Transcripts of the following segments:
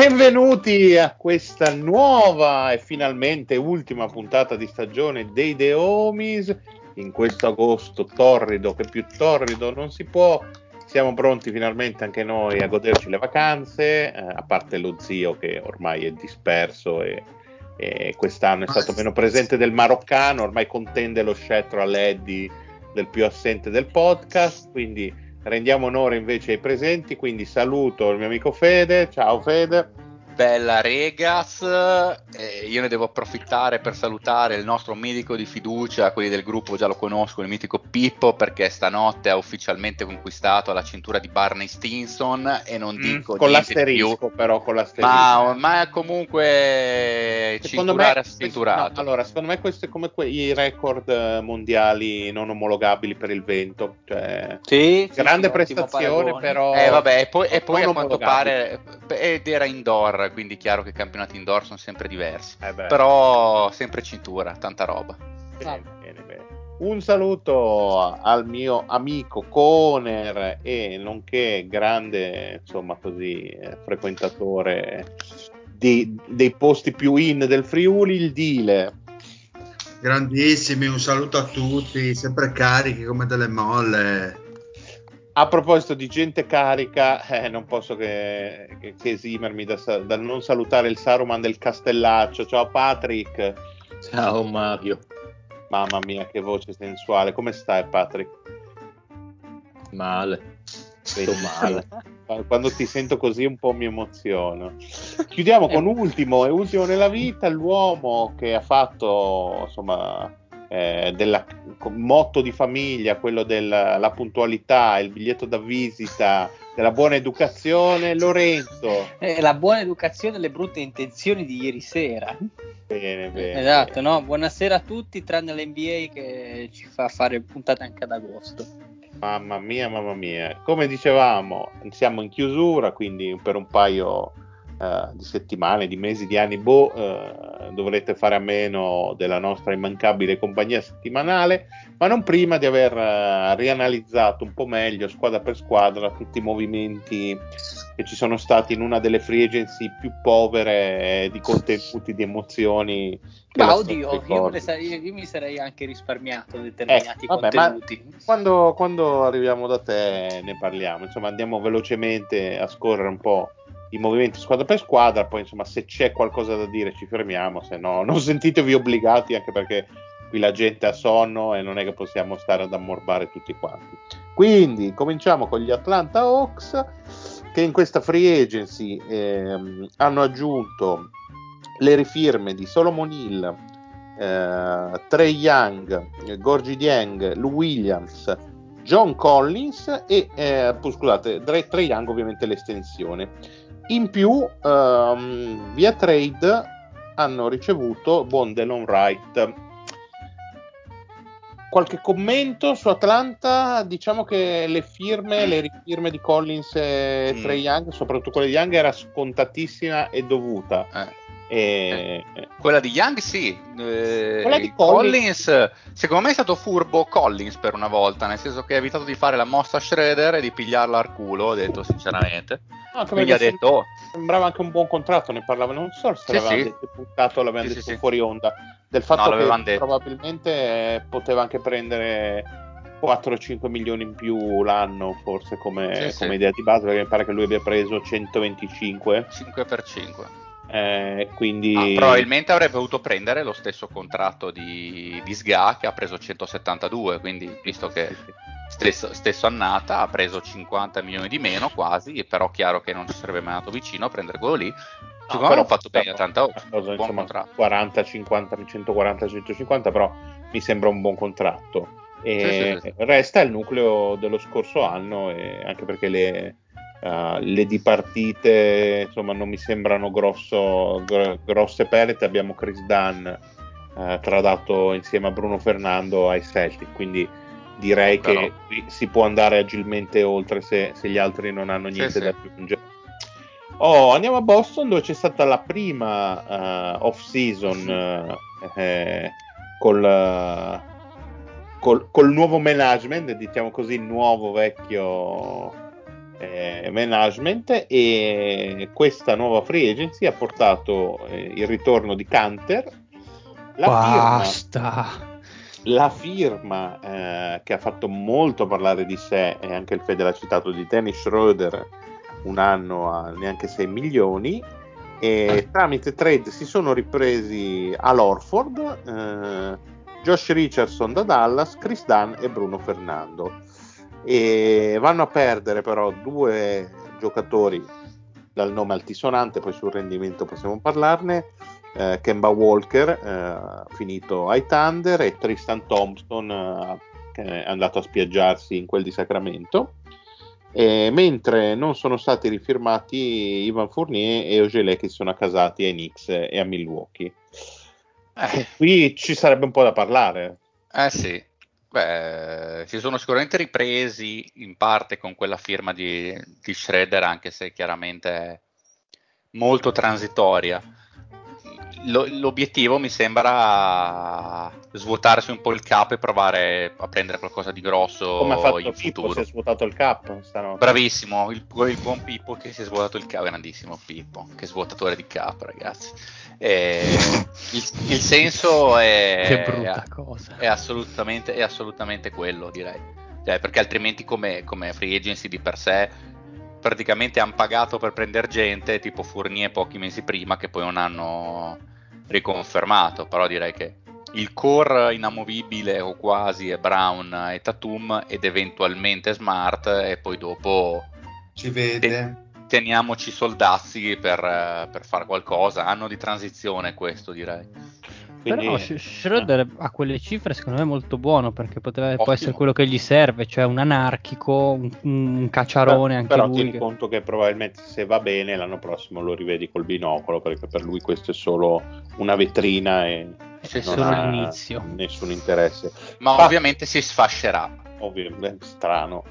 Benvenuti a questa nuova e finalmente ultima puntata di stagione dei The Homies. In questo agosto torrido, che più torrido non si può, siamo pronti finalmente anche noi a goderci le vacanze, eh, a parte lo zio che ormai è disperso e, e quest'anno è stato meno presente del maroccano, ormai contende lo scettro all'Eddy del più assente del podcast, quindi rendiamo onore invece ai presenti, quindi saluto il mio amico Fede, ciao Fede. Bella Regas, eh, io ne devo approfittare per salutare il nostro medico di fiducia, quelli del gruppo già lo conosco, il mitico Pippo, perché stanotte ha ufficialmente conquistato la cintura di Barney Stinson e non mm, dico con l'asterisco più, però con l'asterisco. Ma, ma comunque secondo me, no, allora, secondo me questo è come quei record mondiali non omologabili per il vento, cioè, sì, grande sì, prestazione però... Eh vabbè, e poi, e poi a quanto pare, ed era indoor, quindi chiaro che i campionati indoor sono sempre diversi. Eh Però sempre cintura, tanta roba. Bene, bene, bene. Un saluto al mio amico Coner e nonché grande, insomma così, eh, frequentatore di, dei posti più in del Friuli, il Dile. Grandissimi, un saluto a tutti, sempre carichi come delle molle. A proposito di gente carica, eh, non posso che, che, che esimermi da, da, non salutare il Saruman del Castellaccio. Ciao Patrick. Ciao Mario. Mamma mia, che voce sensuale. Come stai, Patrick? Male. Sto male. Quando ti sento così un po' mi emoziono. Chiudiamo con eh. ultimo e ultimo nella vita, l'uomo che ha fatto, insomma, eh, del motto di famiglia, quello della puntualità, il biglietto da visita, della buona educazione, Lorenzo. Eh, la buona educazione e le brutte intenzioni di ieri sera. Bene, bene. Esatto, no? Buonasera a tutti, tranne l'NBA che ci fa fare puntate anche ad agosto. Mamma mia, mamma mia. Come dicevamo, siamo in chiusura, quindi per un paio uh, di settimane, di mesi, di anni, boh, uh, dovrete fare a meno della nostra immancabile compagnia settimanale, ma non prima di aver uh, rianalizzato un po' meglio, squadra per squadra, tutti i movimenti che ci sono stati in una delle free agency più povere di contenuti, di emozioni. Ma oddio, io, sarei, io, mi sarei anche risparmiato determinati eh, vabbè, contenuti. Quando, quando arriviamo da te ne parliamo, insomma andiamo velocemente a scorrere un po' i movimenti squadra per squadra, poi insomma se c'è qualcosa da dire ci fermiamo, se no non sentitevi obbligati anche perché qui la gente ha sonno e non è che possiamo stare ad ammorbare tutti quanti. Quindi cominciamo con gli Atlanta Hawks che in questa free agency ehm, hanno aggiunto le rifirme di Solomon Hill, eh, Trey Young, Gorgi Dieng, Lou Williams, John Collins e eh, scusate, Trey Young ovviamente l'estensione in più, um, via trade hanno ricevuto buon Delon Wright. Qualche commento su Atlanta? Diciamo che le firme, le rifirme di Collins e mm. Trey Young, soprattutto quelle di Young, era scontatissima e dovuta. Eh. E... Quella di Young sì, eh, Quella di Collins. Collins. secondo me è stato furbo Collins per una volta, nel senso che ha evitato di fare la mossa a Shredder e di pigliarla al culo, ho detto sinceramente. Anche Quindi ha detto, oh, sembrava anche un buon contratto, ne parlavano, non so se Sì, l'avevano sì. detto puntato, l'avevano Sì, detto sì. fuori onda, del No, fatto che l'avevano detto. probabilmente eh, poteva ananche prendere 4-5 milioni in più l'anno, forse come, Sì, sì. come idea di base, perché mi pare che lui abbia preso 125, 5 per 5. eh, quindi... Ah, probabilmente avrebbe dovuto prendere lo stesso contratto di, di Sga che ha preso 172, quindi visto che stesso, stesso annata ha preso 50 milioni di meno quasi, però chiaro che non ci sarebbe mai andato vicino a prendere quello lì. Secondo me hanno fatto bene a tanta cosa, insomma, contratto. 40, 50, 140, 150, però mi sembra un buon contratto. E Sì, sì, resta il nucleo dello scorso anno, e anche perché le, uh, le dipartite insomma, non mi sembrano grosso, gro- grosse perdite. Abbiamo Chris Dunn uh, tradato insieme a Bruno Fernando ai Celtic, quindi direi Però- che si può andare agilmente oltre se, se gli altri non hanno Sì, niente sì. da aggiungere. Oh, andiamo a Boston dove c'è stata la prima uh, off season eh, col, uh, col, col nuovo management, diciamo così, nuovo vecchio eh, management e questa nuova free agency ha portato eh, il ritorno di Canter, la firma, Basta. la firma eh, che ha fatto molto parlare di sé e anche il Fede l'ha citato di Dennis Schroeder un anno a neanche 6 milioni e tramite trade si sono ripresi all'Orford eh, Josh Richardson da Dallas, Chris Dunn e Bruno Fernando. E vanno a perdere però due giocatori dal nome altisonante poi sul rendimento possiamo parlarne eh, Kemba Walker eh, finito ai Thunder e Tristan Thompson eh, che è andato a spiaggiarsi in quel di Sacramento e mentre non sono stati rifirmati Ivan Fournier e Ogilè che si sono accasati ai Knicks e a Milwaukee. Eh, qui ci sarebbe un po' da parlare. Eh sì, Beh, si sono sicuramente ripresi in parte con quella firma di, di Shredder, anche se chiaramente è molto transitoria. Lo- l'obiettivo mi sembra svuotarsi un po' il capo e provare a prendere qualcosa di grosso come ha fatto in Pippo futuro. si è svuotato il cap stanotte Bravissimo, il, il buon Pippo che si è svuotato il capo, grandissimo Pippo, che svuotatore di capo ragazzi. E il, il senso è, Che brutta cosa. è, assolutamente, è assolutamente quello direi, Cioè, perché altrimenti come, come free agency di per sé praticamente hanno pagato per prendere gente tipo Fournier pochi mesi prima che poi non hanno riconfermato, però direi che il core inamovibile o quasi è Brown e Tatum ed eventualmente Smart e poi dopo Si vede. teniamoci soldazzi per, per fare qualcosa, anno di transizione questo direi. Quindi- Però Sch- Schroeder a quelle cifre secondo me è molto buono perché potrebbe, può essere quello che gli serve, cioè un anarchico, un, un cacciarone anche però lui. tieni che- conto che probabilmente se va bene l'anno prossimo lo rivedi col binocolo perché per lui questo è solo una vetrina e È non solo ha l'inizio. nessun interesse Ma Pat- ovviamente si sfascerà. ovviamente strano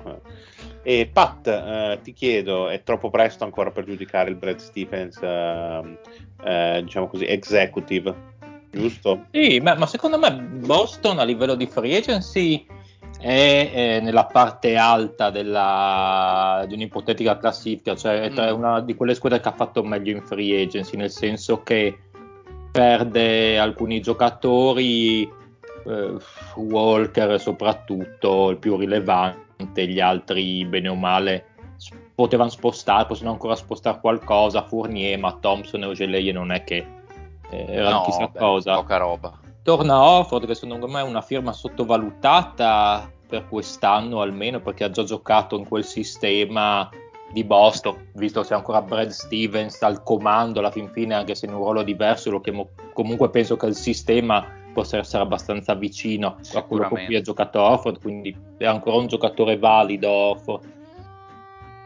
e Pat eh, ti chiedo è troppo presto ancora per giudicare il Brad Stephens ehm, eh, diciamo così executive giusto? Sì, ma, ma secondo me Boston a livello di free agency è, eh, nella parte alta della- di un'ipotetica classifica, cioè è tra Mm. una di quelle squadre che ha fatto meglio in free agency, nel senso che perde alcuni giocatori, eh, Walker soprattutto, il più rilevante, gli altri bene o male potevano spostare, possono ancora spostare qualcosa, Fournier, ma Thompson e Ogeleye non è che eh, erano No, chissà beh, cosa. poca roba. torna Orford che secondo me è una firma sottovalutata per quest'anno almeno perché ha già giocato in quel sistema di Boston visto che c'è ancora Brad Stevens al comando alla fin fine anche se in un ruolo diverso lo chiamo, comunque penso che il sistema possa essere abbastanza vicino a quello con cui ha giocato Orford quindi è ancora un giocatore valido Orford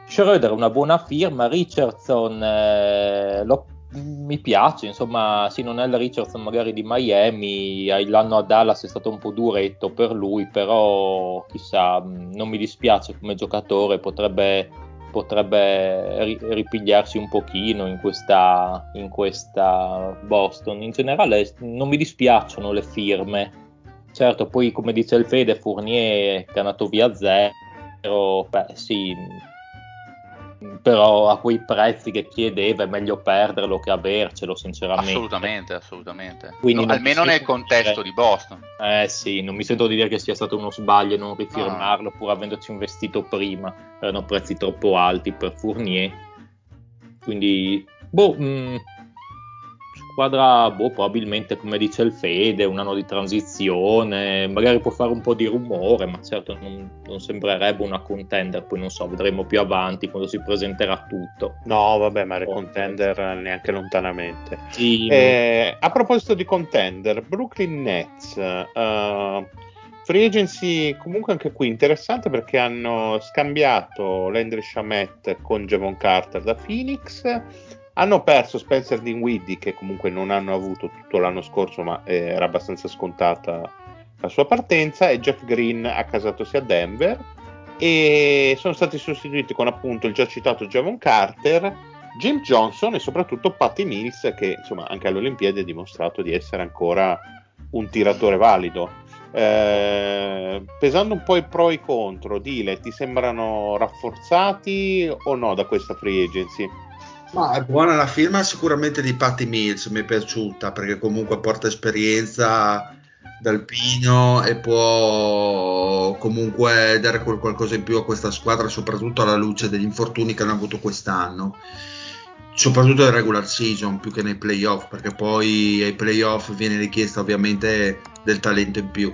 Schroeder una buona firma, Richardson eh, lo- mi piace, insomma, sì, non è il Richardson magari di Miami, l'anno a Dallas è stato un po' duretto per lui, però chissà, mh, non mi dispiace come giocatore, potrebbe potrebbe ri- ripigliarsi un pochino in questa, in questa Boston. In generale non mi dispiacciono le firme. Certo, poi come dice il Fede, Fournier che è andato via zero, beh sì, però a quei prezzi che chiedeva è meglio perderlo che avercelo sinceramente. Assolutamente assolutamente. Quindi no, almeno nel contesto dire, di Boston. Eh sì non mi sento di dire che sia stato uno sbaglio non rifirmarlo no. pur avendoci investito prima. Erano prezzi troppo alti per Fournier. Quindi boh mh, mm, squadra, boh, probabilmente come dice il Fede, un anno di transizione, magari può fare un po' di rumore, ma certo non, non, sembrerebbe una contender, poi non so, vedremo più avanti quando si presenterà tutto. No, vabbè, ma le contender neanche lontanamente. Sì, eh, a proposito di contender, Brooklyn Nets, uh, Free agency comunque anche qui interessante perché hanno scambiato Landry Shamet con Javon Carter da Phoenix hanno perso Spencer Dinwiddie che comunque non hanno avuto tutto l'anno scorso ma eh, era abbastanza scontata la sua partenza e Jeff Green accasatosi a Denver e sono stati sostituiti con appunto il già citato Javon Carter, Jim Johnson e soprattutto Patty Mills che insomma anche alle Olimpiadi ha dimostrato di essere ancora un tiratore valido. Eh, pesando un po' i pro e i contro, Dile, ti sembrano rafforzati o no da questa free agency? Ma è buona la firma sicuramente di Patty Mills, mi è piaciuta perché comunque porta esperienza dal Pino e può comunque dare qualcosa in più a questa squadra, soprattutto alla luce degli infortuni che hanno avuto quest'anno, soprattutto nel regular season più che nei playoff, perché poi ai playoff viene richiesta ovviamente del talento in più.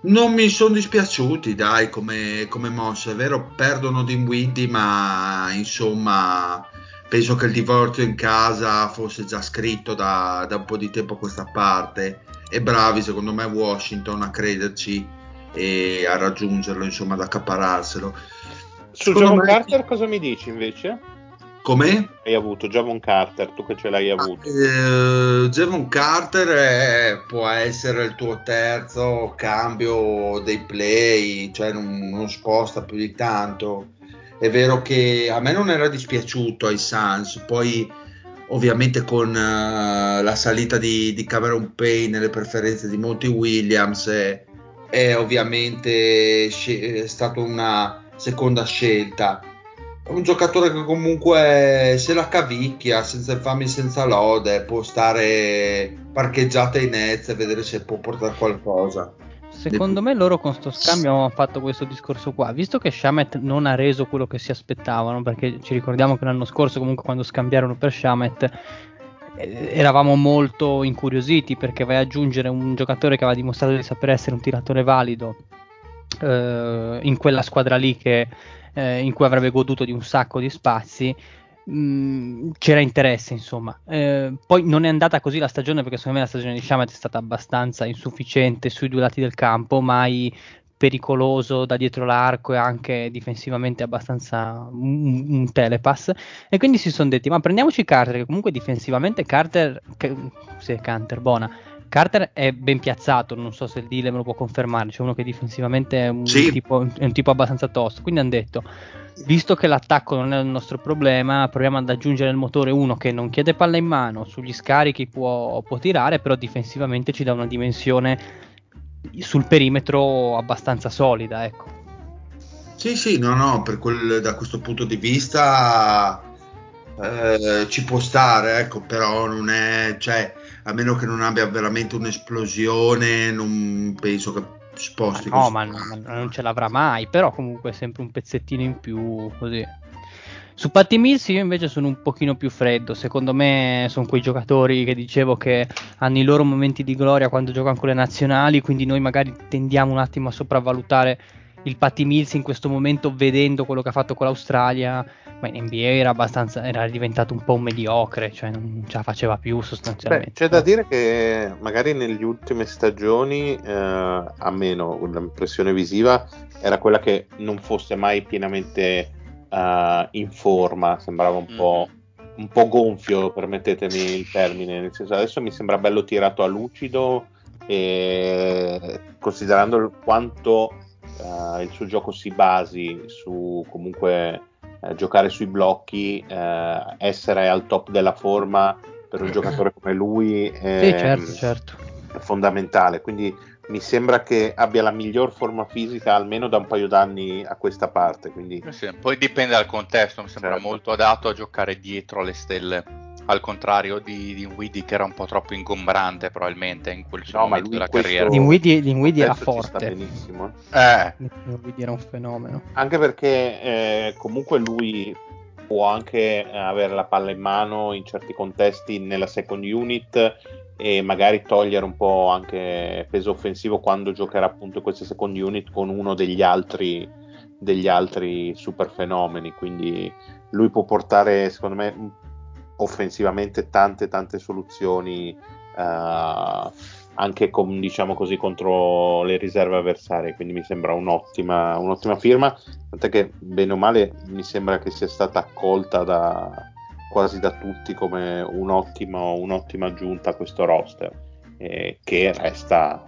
Non mi sono dispiaciuti, dai, come, come mosse, è vero, perdono Dinwiddie, ma insomma penso che il divorzio in casa fosse già scritto da, da un po' di tempo a questa parte e bravi secondo me Washington a crederci e a raggiungerlo, insomma ad accaparrarselo. Su Javon me... Carter cosa mi dici invece? Come? Hai avuto Javon Carter, tu che ce l'hai avuto. Ah, eh, Javon Carter è, può essere il tuo terzo cambio dei play, cioè non, non sposta più di tanto è vero che a me non era dispiaciuto ai Suns, poi ovviamente con uh, la salita di, di, Cameron Payne nelle preferenze di Monty Williams è, è ovviamente sc- è stata una seconda scelta. Un giocatore che comunque se la cavicchia senza infami senza lode può stare parcheggiata in Nets e vedere se può portare qualcosa. Secondo me loro con sto scambio hanno fatto questo discorso qua, visto che Shamet non ha reso quello che si aspettavano, perché ci ricordiamo che l'anno scorso comunque quando scambiarono per Shamet eh, eravamo molto incuriositi perché vai ad aggiungere un giocatore che aveva dimostrato di saper essere un tiratore valido eh, in quella squadra lì che, eh, in cui avrebbe goduto di un sacco di spazi Mm, c'era interesse, insomma. Eh, poi non è andata così la stagione perché secondo me la stagione di Shamet è stata abbastanza insufficiente sui due lati del campo, mai pericoloso da dietro l'arco e anche difensivamente abbastanza un, un telepass e quindi si sono detti ma prendiamoci Carter che comunque difensivamente Carter che, sì, Canter, buona Carter è ben piazzato, non so se il dealer me lo può confermare, c'è uno che difensivamente è un, sì. tipo, è un tipo abbastanza tosto, quindi hanno detto visto che l'attacco non è il nostro problema, proviamo ad aggiungere il motore uno che non chiede palla in mano, sugli scarichi può, può tirare, però difensivamente ci dà una dimensione sul perimetro abbastanza solida, ecco. Sì, sì, no, no, quel, da questo punto di vista eh, ci può stare, ecco, però non è, cioè, a meno che non abbia veramente un'esplosione, non penso che sposti. Ma no, ma, ma, non ce l'avrà mai, però comunque è sempre un pezzettino in più così. Su Patti Mills io invece sono un pochino più freddo, secondo me sono quei giocatori che dicevo che hanno i loro momenti di gloria quando giocano con le nazionali, quindi noi magari tendiamo un attimo a sopravvalutare il Patti Mills in questo momento vedendo quello che ha fatto con l'Australia, ma in NBA era abbastanza era diventato un po' un mediocre, cioè non ce la faceva più sostanzialmente. Beh, c'è da dire che magari nelle ultime stagioni, eh, a meno l'impressione visiva era quella che non fosse mai pienamente uh, in forma, sembrava un mm. po' un po' gonfio, permettetemi il termine, nel senso adesso mi sembra bello tirato a lucido e considerando quanto uh, il suo gioco si basi su comunque eh, giocare sui blocchi, eh, essere al top della forma per un giocatore come lui è, Sì, certo, certo. è fondamentale. Quindi mi sembra che abbia la miglior forma fisica almeno da un paio d'anni a questa parte. Quindi Eh sì, poi dipende dal contesto, mi sembra Certo. molto adatto a giocare dietro le stelle, al contrario di, di Widi che era un po' troppo ingombrante probabilmente in quel No, ma momento della questo- carriera. Dinwiddie, Dinwiddie era forte. benissimo. Eh, Dinwiddie era un fenomeno. Anche perché eh, comunque lui può anche avere la palla in mano in certi contesti nella second unit e magari togliere un po' anche peso offensivo quando giocherà appunto in queste second unit con uno degli altri degli altri super fenomeni quindi lui può portare secondo me offensivamente tante tante soluzioni eh, anche con, diciamo così contro le riserve avversarie quindi mi sembra un'ottima, un'ottima firma tant'è che bene o male mi sembra che sia stata accolta da, quasi da tutti come un ottimo, un'ottima aggiunta a questo roster eh, che resta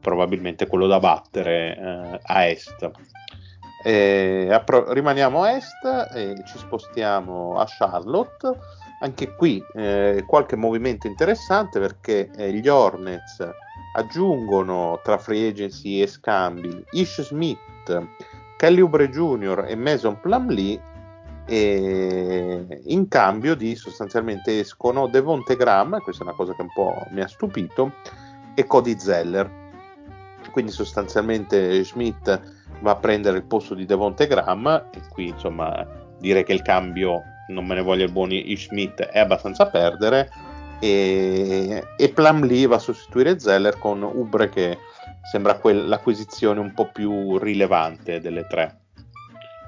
probabilmente quello da battere eh, a est. Eh, appro- rimaniamo a est e ci spostiamo a Charlotte anche qui eh, qualche movimento interessante perché eh, gli Hornets aggiungono tra free agency e scambi Ish Smith, Kelly Oubre Jr. e Mason Plumlee e in cambio di sostanzialmente escono Devonte Graham, questa è una cosa che un po' mi ha stupito, e Cody Zeller. Quindi sostanzialmente Schmidt va a prendere il posto di Devonte Graham e qui insomma dire che il cambio non me ne voglia il buon Schmidt è abbastanza a perdere e, e Plumlee va a sostituire Zeller con Ubre che sembra quel- l'acquisizione un po' più rilevante delle tre.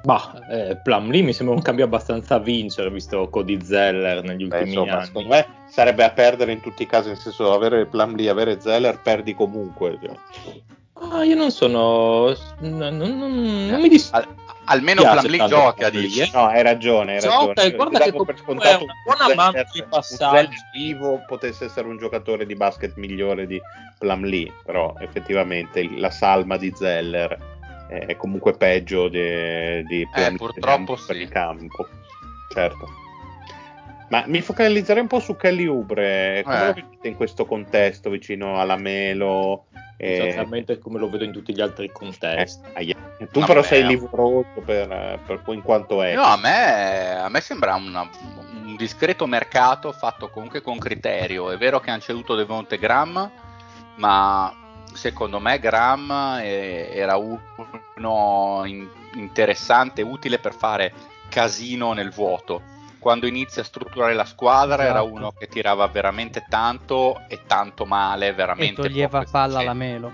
Bah, eh, Plumlee mi sembra un cambio abbastanza a vincere, visto Cody Zeller negli Beh, ultimi insomma, anni. secondo me sarebbe a perdere in tutti i casi, nel senso avere Plumlee, avere Zeller, perdi comunque. cioè. Ah, io non sono. Non, non- non- mi dis- al- almeno tanto gioca, dici? eh. No, hai ragione, hai So, ragione. ok, guarda Io che per scontato è una buona mano di un passaggi. Zeller vivo potesse essere un giocatore di basket migliore di Plumlee, però effettivamente la salma di Zeller è comunque peggio di, di Plumlee purtroppo per sì. il campo. Certo. Ma mi focalizzerei un po' su Kelly Ubre, come Eh. lo vedete in questo contesto vicino alla Melo? eh, Esattamente come lo vedo in tutti gli altri contesti. eh, aia. tu Vabbè. però sei livoroso per, per in quanto è. No, a me, a me sembra una- un discreto mercato fatto comunque con criterio. È vero che hanno ceduto Devonte Graham, ma secondo me Graham eh, era uno in- interessante, utile per fare casino nel vuoto. Quando inizia a strutturare la squadra era Esatto. uno che tirava veramente tanto e tanto male, E veramente toglieva poco palla alla. Melo.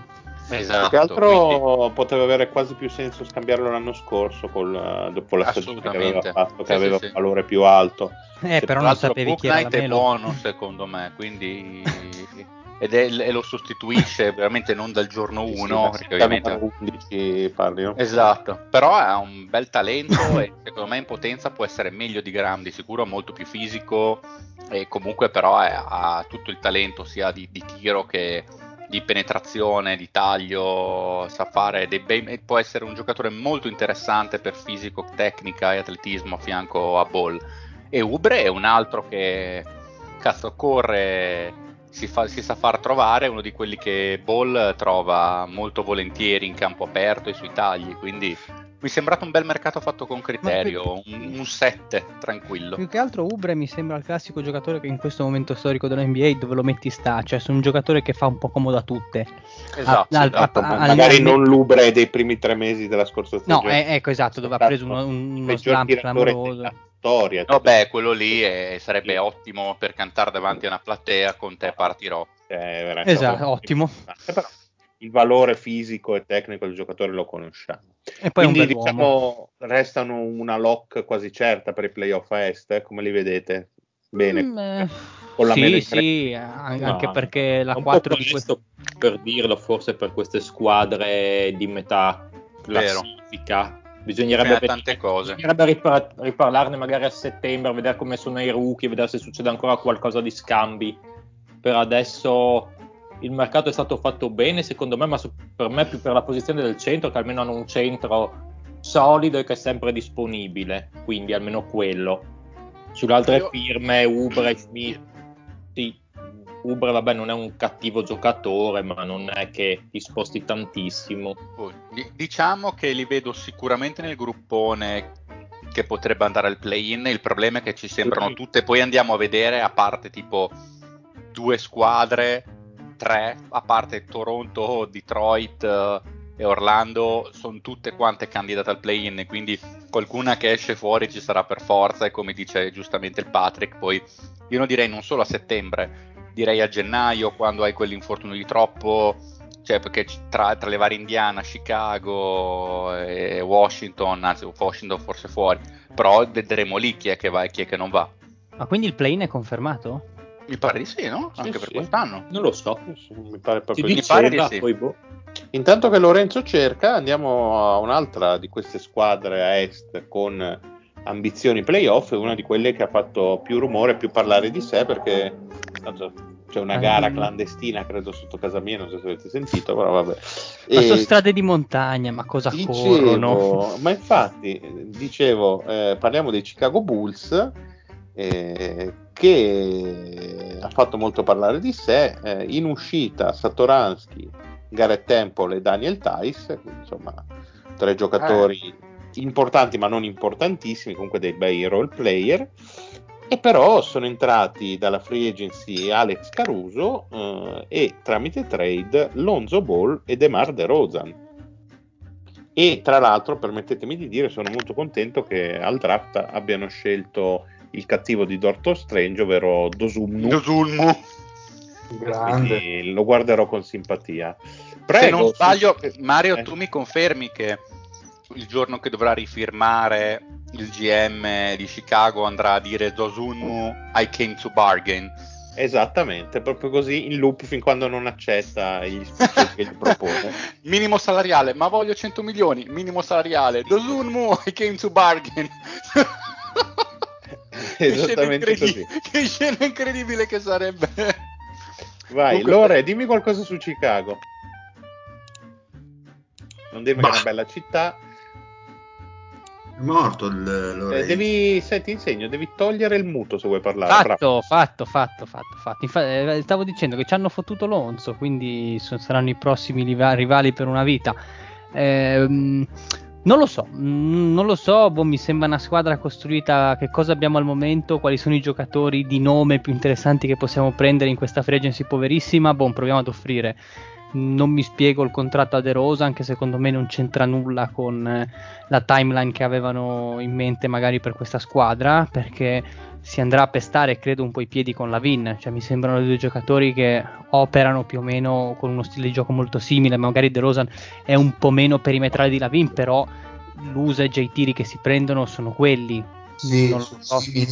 Esatto, Più che altro quindi- poteva avere quasi più senso scambiarlo l'anno scorso col, eh, dopo la stagione che aveva fatto, che Sì, aveva sì, un sì. valore più alto. Eh, Sì, però non sapevi chi era la Knight è Melo. buono secondo me, quindi ed è- e lo sostituisce veramente non dal giorno Sì, sì, 1, da- perché da ovviamente numero 11 parli, no? Esatto, però ha un bel talento e secondo me in potenza può essere meglio di Graham, di sicuro molto più fisico e comunque però è- ha tutto il talento sia di, di tiro che di penetrazione, di taglio, sa fare dei bei, può essere un giocatore molto interessante per fisico, tecnica e atletismo a fianco a Ball. E Ubre è un altro che cazzo corre, si, fa- si sa far trovare, uno di quelli che Ball trova molto volentieri in campo aperto e sui tagli, quindi mi è sembrato un bel mercato fatto con criterio, un, 7 tranquillo. Più che altro Ubre mi sembra il classico giocatore che in questo momento storico dell'NBA dove lo metti sta, cioè su un giocatore che fa un po' comodo a tutte. Esatto, al- esatto. a- al- magari non l'ubre dei primi tre mesi della scorsa No, stagione. eh, ecco esatto, dove ha Esatto. preso uno, uno tiratore clamoroso. Storia. No, beh, quello lì è- sarebbe Sì. ottimo per cantare davanti a una platea, con te partirò. Veramente Esatto, ottimo. però il valore fisico e tecnico del giocatore lo conosciamo. E poi Quindi diciamo restano una lock quasi certa per i playoff a est, eh, come li vedete? Bene. Mm, eh, Con la sì, sì, anche perché la È un po' 4 di questo per dirlo, forse per queste squadre di metà classifica. Bisognerebbe, vedere- tante cose. bisognerebbe ripar- riparlarne magari a settembre, vedere come sono i rookie, vedere se succede ancora qualcosa di scambi. Per adesso il mercato è stato fatto bene, secondo me, ma per me più per la posizione del centro, che almeno hanno un centro solido e che è sempre disponibile, quindi almeno quello. Sulle altre Io- firme, Ubre e Schmidt, sì, Ubre vabbè non è un cattivo giocatore, ma non è che ti sposti tantissimo. Oh, di- Diciamo che li vedo sicuramente nel gruppone che potrebbe andare al play-in. Il problema è che ci sembrano tutte. Poi andiamo a vedere, a parte tipo due squadre, tre, a parte Toronto, Detroit eh, e Orlando, sono tutte quante candidate al play-in. Quindi qualcuna che esce fuori ci sarà per forza. E come dice giustamente il Patrick, poi io non direi non solo a settembre, direi a gennaio quando hai quell'infortunio di troppo cioè perché tra, tra le varie Indiana, Chicago e Washington, anzi Washington forse fuori, però vedremo lì chi è che va e chi è che non va. Ma quindi il play-in è confermato? Mi pare di sì, no? Sì, Anche per sì. quest'anno. Non lo so. Mi pare proprio Mi di pare di sì. poi boh. Intanto che Lorenzo cerca, andiamo a un'altra di queste squadre a est con ambizioni playoff, è una di quelle che ha fatto più rumore, più parlare di sé perché tanto c'è una Ah, gara clandestina, credo sotto casa mia, non so se avete sentito, però vabbè. Ma E sono strade di montagna, ma cosa corrono? dicevo, ma infatti, dicevo, eh, parliamo dei Chicago Bulls eh, che ha fatto molto parlare di sé, eh, in uscita Satoransky, Garrett Temple e Daniel Tice, quindi insomma tre giocatori importanti ma non importantissimi, comunque dei bei role player. E però sono entrati dalla free agency Alex Caruso eh, e tramite trade Lonzo Ball e DeMar DeRozan. E tra l'altro, permettetemi di dire, sono molto contento che al draft abbiano scelto il cattivo di Doctor Strange, ovvero Dosumnu. Dosulmu. Grande. Quindi lo guarderò con simpatia. Se Prego, non sbaglio, su- Mario, eh. tu mi confermi che il giorno che dovrà rifirmare il GM di Chicago andrà a dire Dosunmu, I came to bargain. Esattamente, proprio così in loop fin quando non accetta gli spicci che gli propone. minimo salariale, ma voglio 100 milioni. Minimo salariale, Dosunmu, I came to bargain. Che scena Esattamente incredi- così. Che scena incredibile che sarebbe. Vai, Comunque- Lore, dimmi qualcosa su Chicago. Non dirmi che è Bah. una bella città. È morto il Eh, devi, sai, ti insegno, devi togliere il muto se vuoi parlare. Bravo. Fatto, fatto, fatto, fatto, fatto. Infa- eh, stavo dicendo che ci hanno fottuto Lonzo, quindi saranno i prossimi riva- rivali per una vita. Ehm, non lo so, mm, non lo so, boh, mi sembra una squadra costruita, che cosa abbiamo al momento, quali sono i giocatori di nome più interessanti che possiamo prendere in questa free agency poverissima, boh, proviamo ad offrire. Non mi spiego il contratto a De Rosa, anche secondo me non c'entra nulla con eh, la timeline che avevano in mente magari per questa squadra, perché si andrà a pestare credo un po' i piedi con la Vin, cioè mi sembrano due giocatori che operano più o meno con uno stile di gioco molto simile, magari De Rosa è un po' meno perimetrale di Lavin, però l'usage e i tiri che si prendono sono quelli. Sì, non lo so. sì.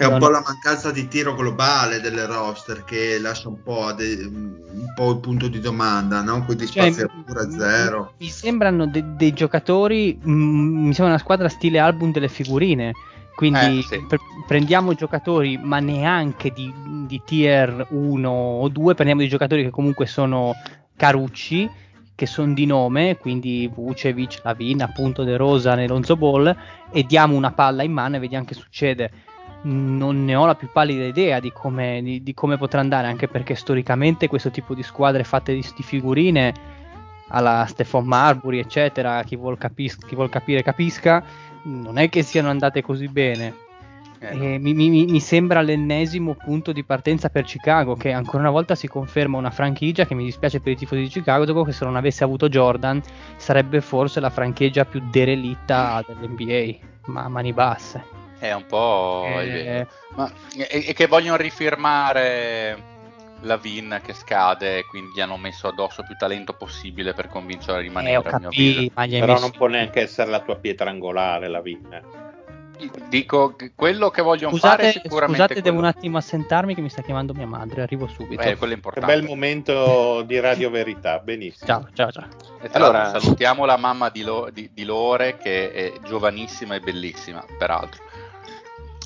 È un No, po' no. la mancanza di tiro globale delle roster che lascia un po', de- un po' il punto di domanda, no? Quindi Cioè, spazi m- pure a m- zero. Mi sembrano de- dei giocatori, mm, mi sembra una squadra stile album delle figurine. Quindi Eh, sì. pre- prendiamo giocatori, ma neanche di, di tier 1 o 2, prendiamo dei giocatori che comunque sono carucci, che sono di nome, quindi Vucevic, Lavin, appunto De Rosa e Lonzo Ball, e diamo una palla in mano e vediamo che succede. Non ne ho la più pallida idea di come, di- di come potrà andare, anche perché storicamente questo tipo di squadre fatte di, di figurine alla Stefan Marbury, eccetera, chi vuol, capis- chi vuol capire capisca, non è che siano andate così bene. Eh, mi, mi- mi sembra l'ennesimo punto di partenza per Chicago, che ancora una volta si conferma una franchigia che mi dispiace per i tifosi di Chicago, dopo che se non avesse avuto Jordan sarebbe forse la franchigia più derelitta dell'NBA, ma a mani basse. È un po'. Eh. Ma- e, e che vogliono rifirmare la Vin che scade, quindi gli hanno messo addosso più talento possibile per convincerlo a rimanere. eh, capito, ma gli hai Però messo- non può neanche essere la tua pietra angolare la Vin. Dico che quello che vogliono fare Scusate, sicuramente scusate devo un quello. attimo assentarmi che mi sta chiamando mia madre, arrivo subito. Eh, quello è Che importante. bel momento di radio verità, benissimo. Ciao, ciao, ciao. E Allora- salutiamo la mamma di, Lo- di- di Lore che è giovanissima e bellissima, peraltro.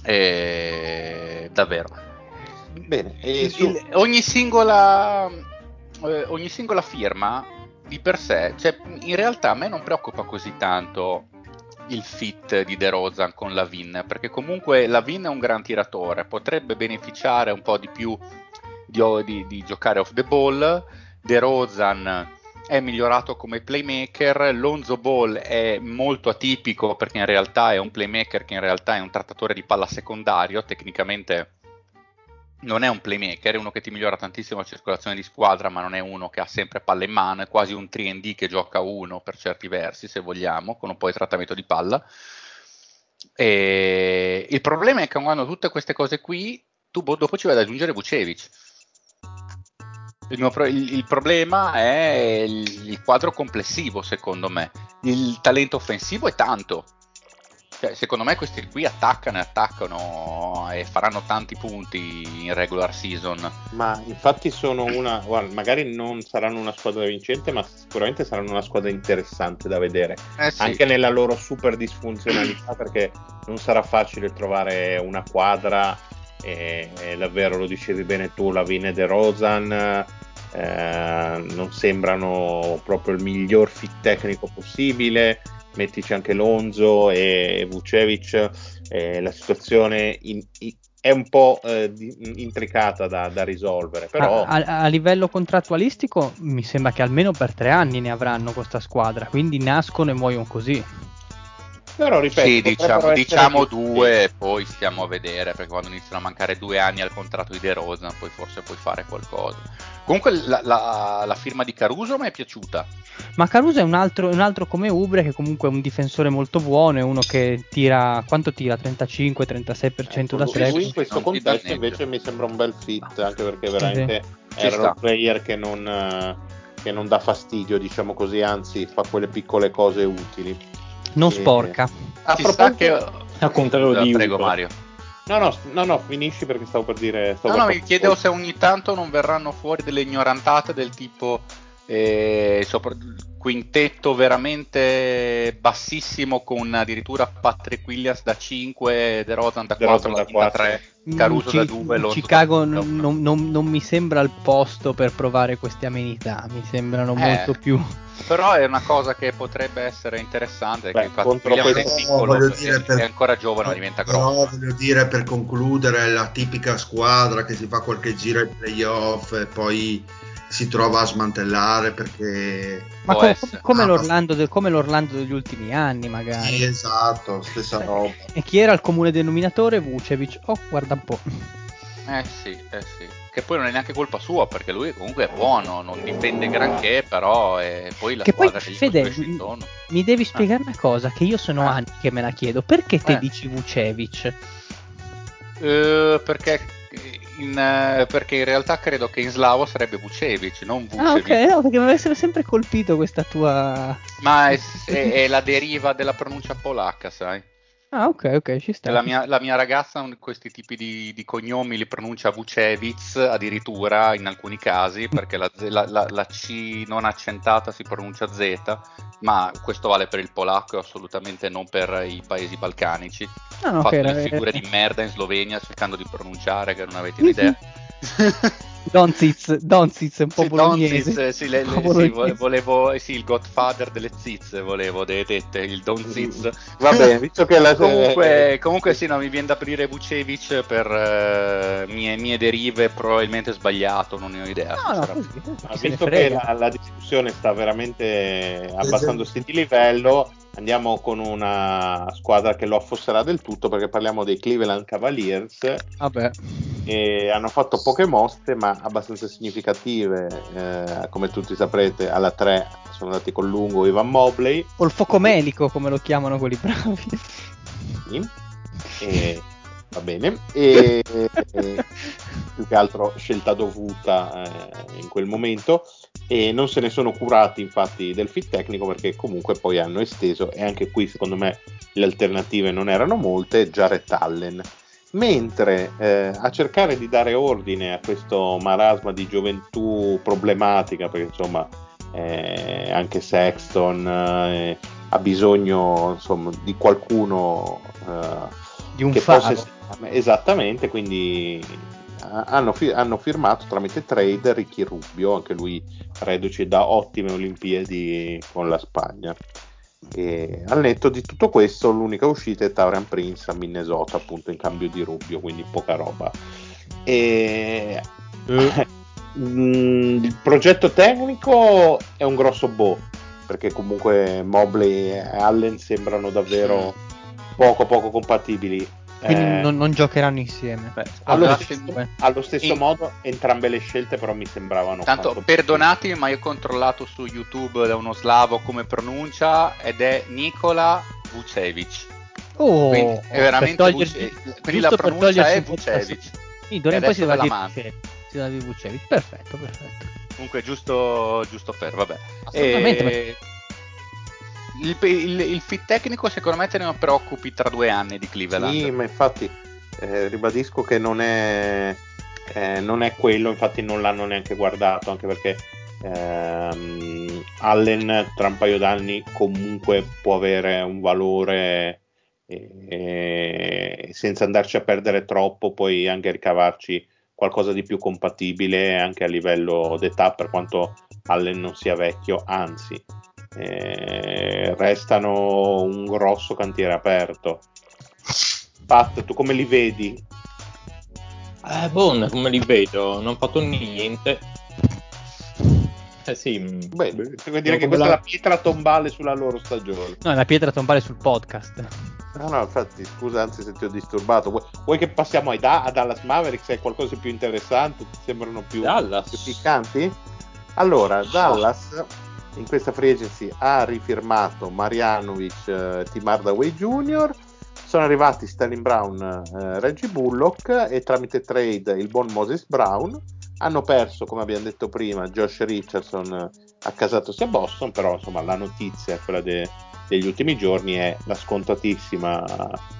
E... Davvero. Bene, su- il- ogni, singola, eh, ogni singola firma di per sé, cioè, in realtà a me non preoccupa così tanto il fit di De Rozan con Lavin, perché comunque Lavin è un gran tiratore, potrebbe beneficiare un po' di più di, di, di giocare off the ball. De Rozan è migliorato come playmaker, Lonzo Ball è molto atipico perché in realtà è un playmaker che in realtà è un trattatore di palla secondario, tecnicamente non è un playmaker, è uno che ti migliora tantissimo la circolazione di squadra, ma non è uno che ha sempre palla in mano, è quasi un 3D che gioca uno per certi versi, se vogliamo, con un po' di trattamento di palla. E il problema è che quando tutte queste cose qui, tu dopo ci vai ad aggiungere Vucevic. Il, pro- il, il, problema è il, il quadro complessivo, secondo me. Il talento offensivo è tanto, cioè, secondo me questi qui attaccano e attaccano e faranno tanti punti in regular season. Ma infatti sono una, guarda, magari non saranno una squadra vincente, ma sicuramente saranno una squadra interessante da vedere. Eh sì. Anche nella loro super disfunzionalità, perché non sarà facile trovare una quadra, e, e davvero lo dicevi bene tu, la Vine De Rosan. Eh, non sembrano proprio il miglior fit tecnico possibile mettici anche Lonzo e Vucevic, eh, la situazione in, in, è un po' eh, intricata da, da, risolvere. Però... A, a, a, livello contrattualistico mi sembra che almeno per tre anni ne avranno questa squadra, quindi nascono e muoiono così. Però ripeto, sì, diciamo, diciamo due e poi stiamo a vedere, perché quando iniziano a mancare due anni al contratto di De Rosa, poi forse puoi fare qualcosa. Comunque la, la, la firma di Caruso mi è piaciuta. Ma Caruso è un altro, un altro come Ubre, che comunque è un difensore molto buono, è uno che tira, quanto tira? 35-36% ecco, da 3. Lui in questo contesto invece mi sembra un bel fit, anche perché veramente sì. era un player che non, che non dà fastidio, diciamo così, anzi fa quelle piccole cose utili non sporca. A proposito, che... al contrario di Prego Uber. Mario. No, no, no, no, finisci perché stavo per dire. Stavo no, no, mi chiedevo se ogni tanto non verranno fuori delle ignorantate del tipo eh, sopra, quintetto veramente bassissimo con addirittura Patrick Williams da 5, De Rosan da 4, da 3, Caruso C- da 2. Chicago non, non, non, non, mi sembra il posto per provare queste amenità, mi sembrano eh, molto più... Però è una cosa che potrebbe essere interessante, Beh, che infatti Williams è piccolo, no, è, per, è, ancora giovane, ma diventa grosso. No, voglio dire per concludere, la tipica squadra che si fa qualche giro ai playoff e poi si trova a smantellare perché... Ma come, come, ah, l'Orlando de, come, l'Orlando degli ultimi anni magari. Sì, esatto, stessa eh, roba. E chi era il comune denominatore? Vucevic. Oh, guarda un po'. Eh sì, eh sì. Che poi non è neanche colpa sua perché lui comunque è buono, non difende granché, però è poi la che squadra poi, che gli Fede, mi, mi devi spiegare ah. una cosa che io sono ah. anni che me la chiedo. Perché te eh. dici Vucevic? Perché in, uh, perché in realtà credo che in slavo sarebbe Vucevic, non Vucevic. Ah, ok, no, perché mi aveva sempre colpito questa tua. Ma è, è, è la deriva della pronuncia polacca, sai? Ah, ok, ok, ci sta. La mia, la mia ragazza questi tipi di, di, cognomi li pronuncia Vucevic addirittura in alcuni casi perché la, la, la, C non accentata si pronuncia Z, ma questo vale per il polacco e assolutamente non per i paesi balcanici. Ah, no, Ho fatto okay, delle figure di merda in Slovenia cercando di pronunciare che non avete un'idea. Donziz, Donziz, un po' sì, bolognese. Donziz, sì, le, le, sì, volevo, eh, sì, il godfather delle ziz, volevo, delle tette, il Donziz. Va bene, visto che la... comunque, comunque sì, no, mi viene da aprire Vucevic per uh, mie, mie, derive, probabilmente sbagliato, non ne ho idea. No, no, così, visto che la, la, discussione sta veramente abbassandosi di livello, andiamo con una squadra che lo affosserà del tutto perché parliamo dei Cleveland Cavaliers. Vabbè. E hanno fatto poche mosse, ma abbastanza significative. Eh, come tutti saprete, alla 3 sono andati con lungo Ivan Mobley. O il focomelico, come lo chiamano quelli bravi. Sì. E, va bene. E, e, più che altro scelta dovuta eh, in quel momento e non se ne sono curati infatti del fit tecnico perché comunque poi hanno esteso e anche qui secondo me le alternative non erano molte Jared Allen mentre eh, a cercare di dare ordine a questo marasma di gioventù problematica perché insomma eh, anche Sexton eh, ha bisogno insomma di qualcuno eh, di un che faro. possa esattamente quindi hanno, fi- hanno, firmato tramite trade Ricky Rubio, anche lui reduce da ottime Olimpiadi con la Spagna. E al netto di tutto questo, l'unica uscita è Taurian Prince a Minnesota, appunto in cambio di Rubio, quindi poca roba. E... Eh. il progetto tecnico è un grosso boh, perché comunque Mobley e Allen sembrano davvero poco poco compatibili quindi eh, non, non, giocheranno insieme. Beh, allo, stesso, allo stesso in... modo, entrambe le scelte però mi sembravano. Tanto perdonatemi, ma io ho controllato su YouTube da uno slavo come pronuncia ed è Nikola Vucevic. Oh, quindi è veramente Vucevic. Quindi la pronuncia è Vucevic. Sì, d'ora in poi si doveva dire Vucevic. Perfetto, perfetto. Comunque giusto, giusto per, vabbè. Assolutamente. E... Ma il, il, il, fit tecnico secondo me te ne preoccupi tra due anni di Cleveland. Sì, ma infatti eh, ribadisco che non è, eh, non è, quello, infatti non l'hanno neanche guardato, anche perché ehm, Allen tra un paio d'anni comunque può avere un valore e, senza andarci a perdere troppo puoi anche ricavarci qualcosa di più compatibile anche a livello d'età per quanto Allen non sia vecchio, anzi eh, restano un grosso cantiere aperto. Pat, tu come li vedi? Eh, buon, come li vedo? Non ho fatto niente. Eh sì. Mm, Beh, vuol dire che questa la... è la pietra tombale sulla loro stagione. No, è la pietra tombale sul podcast. No, no, infatti, scusa anzi se ti ho disturbato. Vuoi, vuoi che passiamo ai da- a Dallas Mavericks? È qualcosa di più interessante? Ti sembrano più, più piccanti? Allora, Dallas in questa free agency ha rifirmato Marianovic, eh, Tim Hardaway Jr., sono arrivati Stalin Brown, eh, Reggie Bullock e tramite trade il buon Moses Brown. Hanno perso, come abbiamo detto prima, Josh Richardson eh, accasatosi a Boston, però insomma la notizia, quella de- degli ultimi giorni, è la scontatissima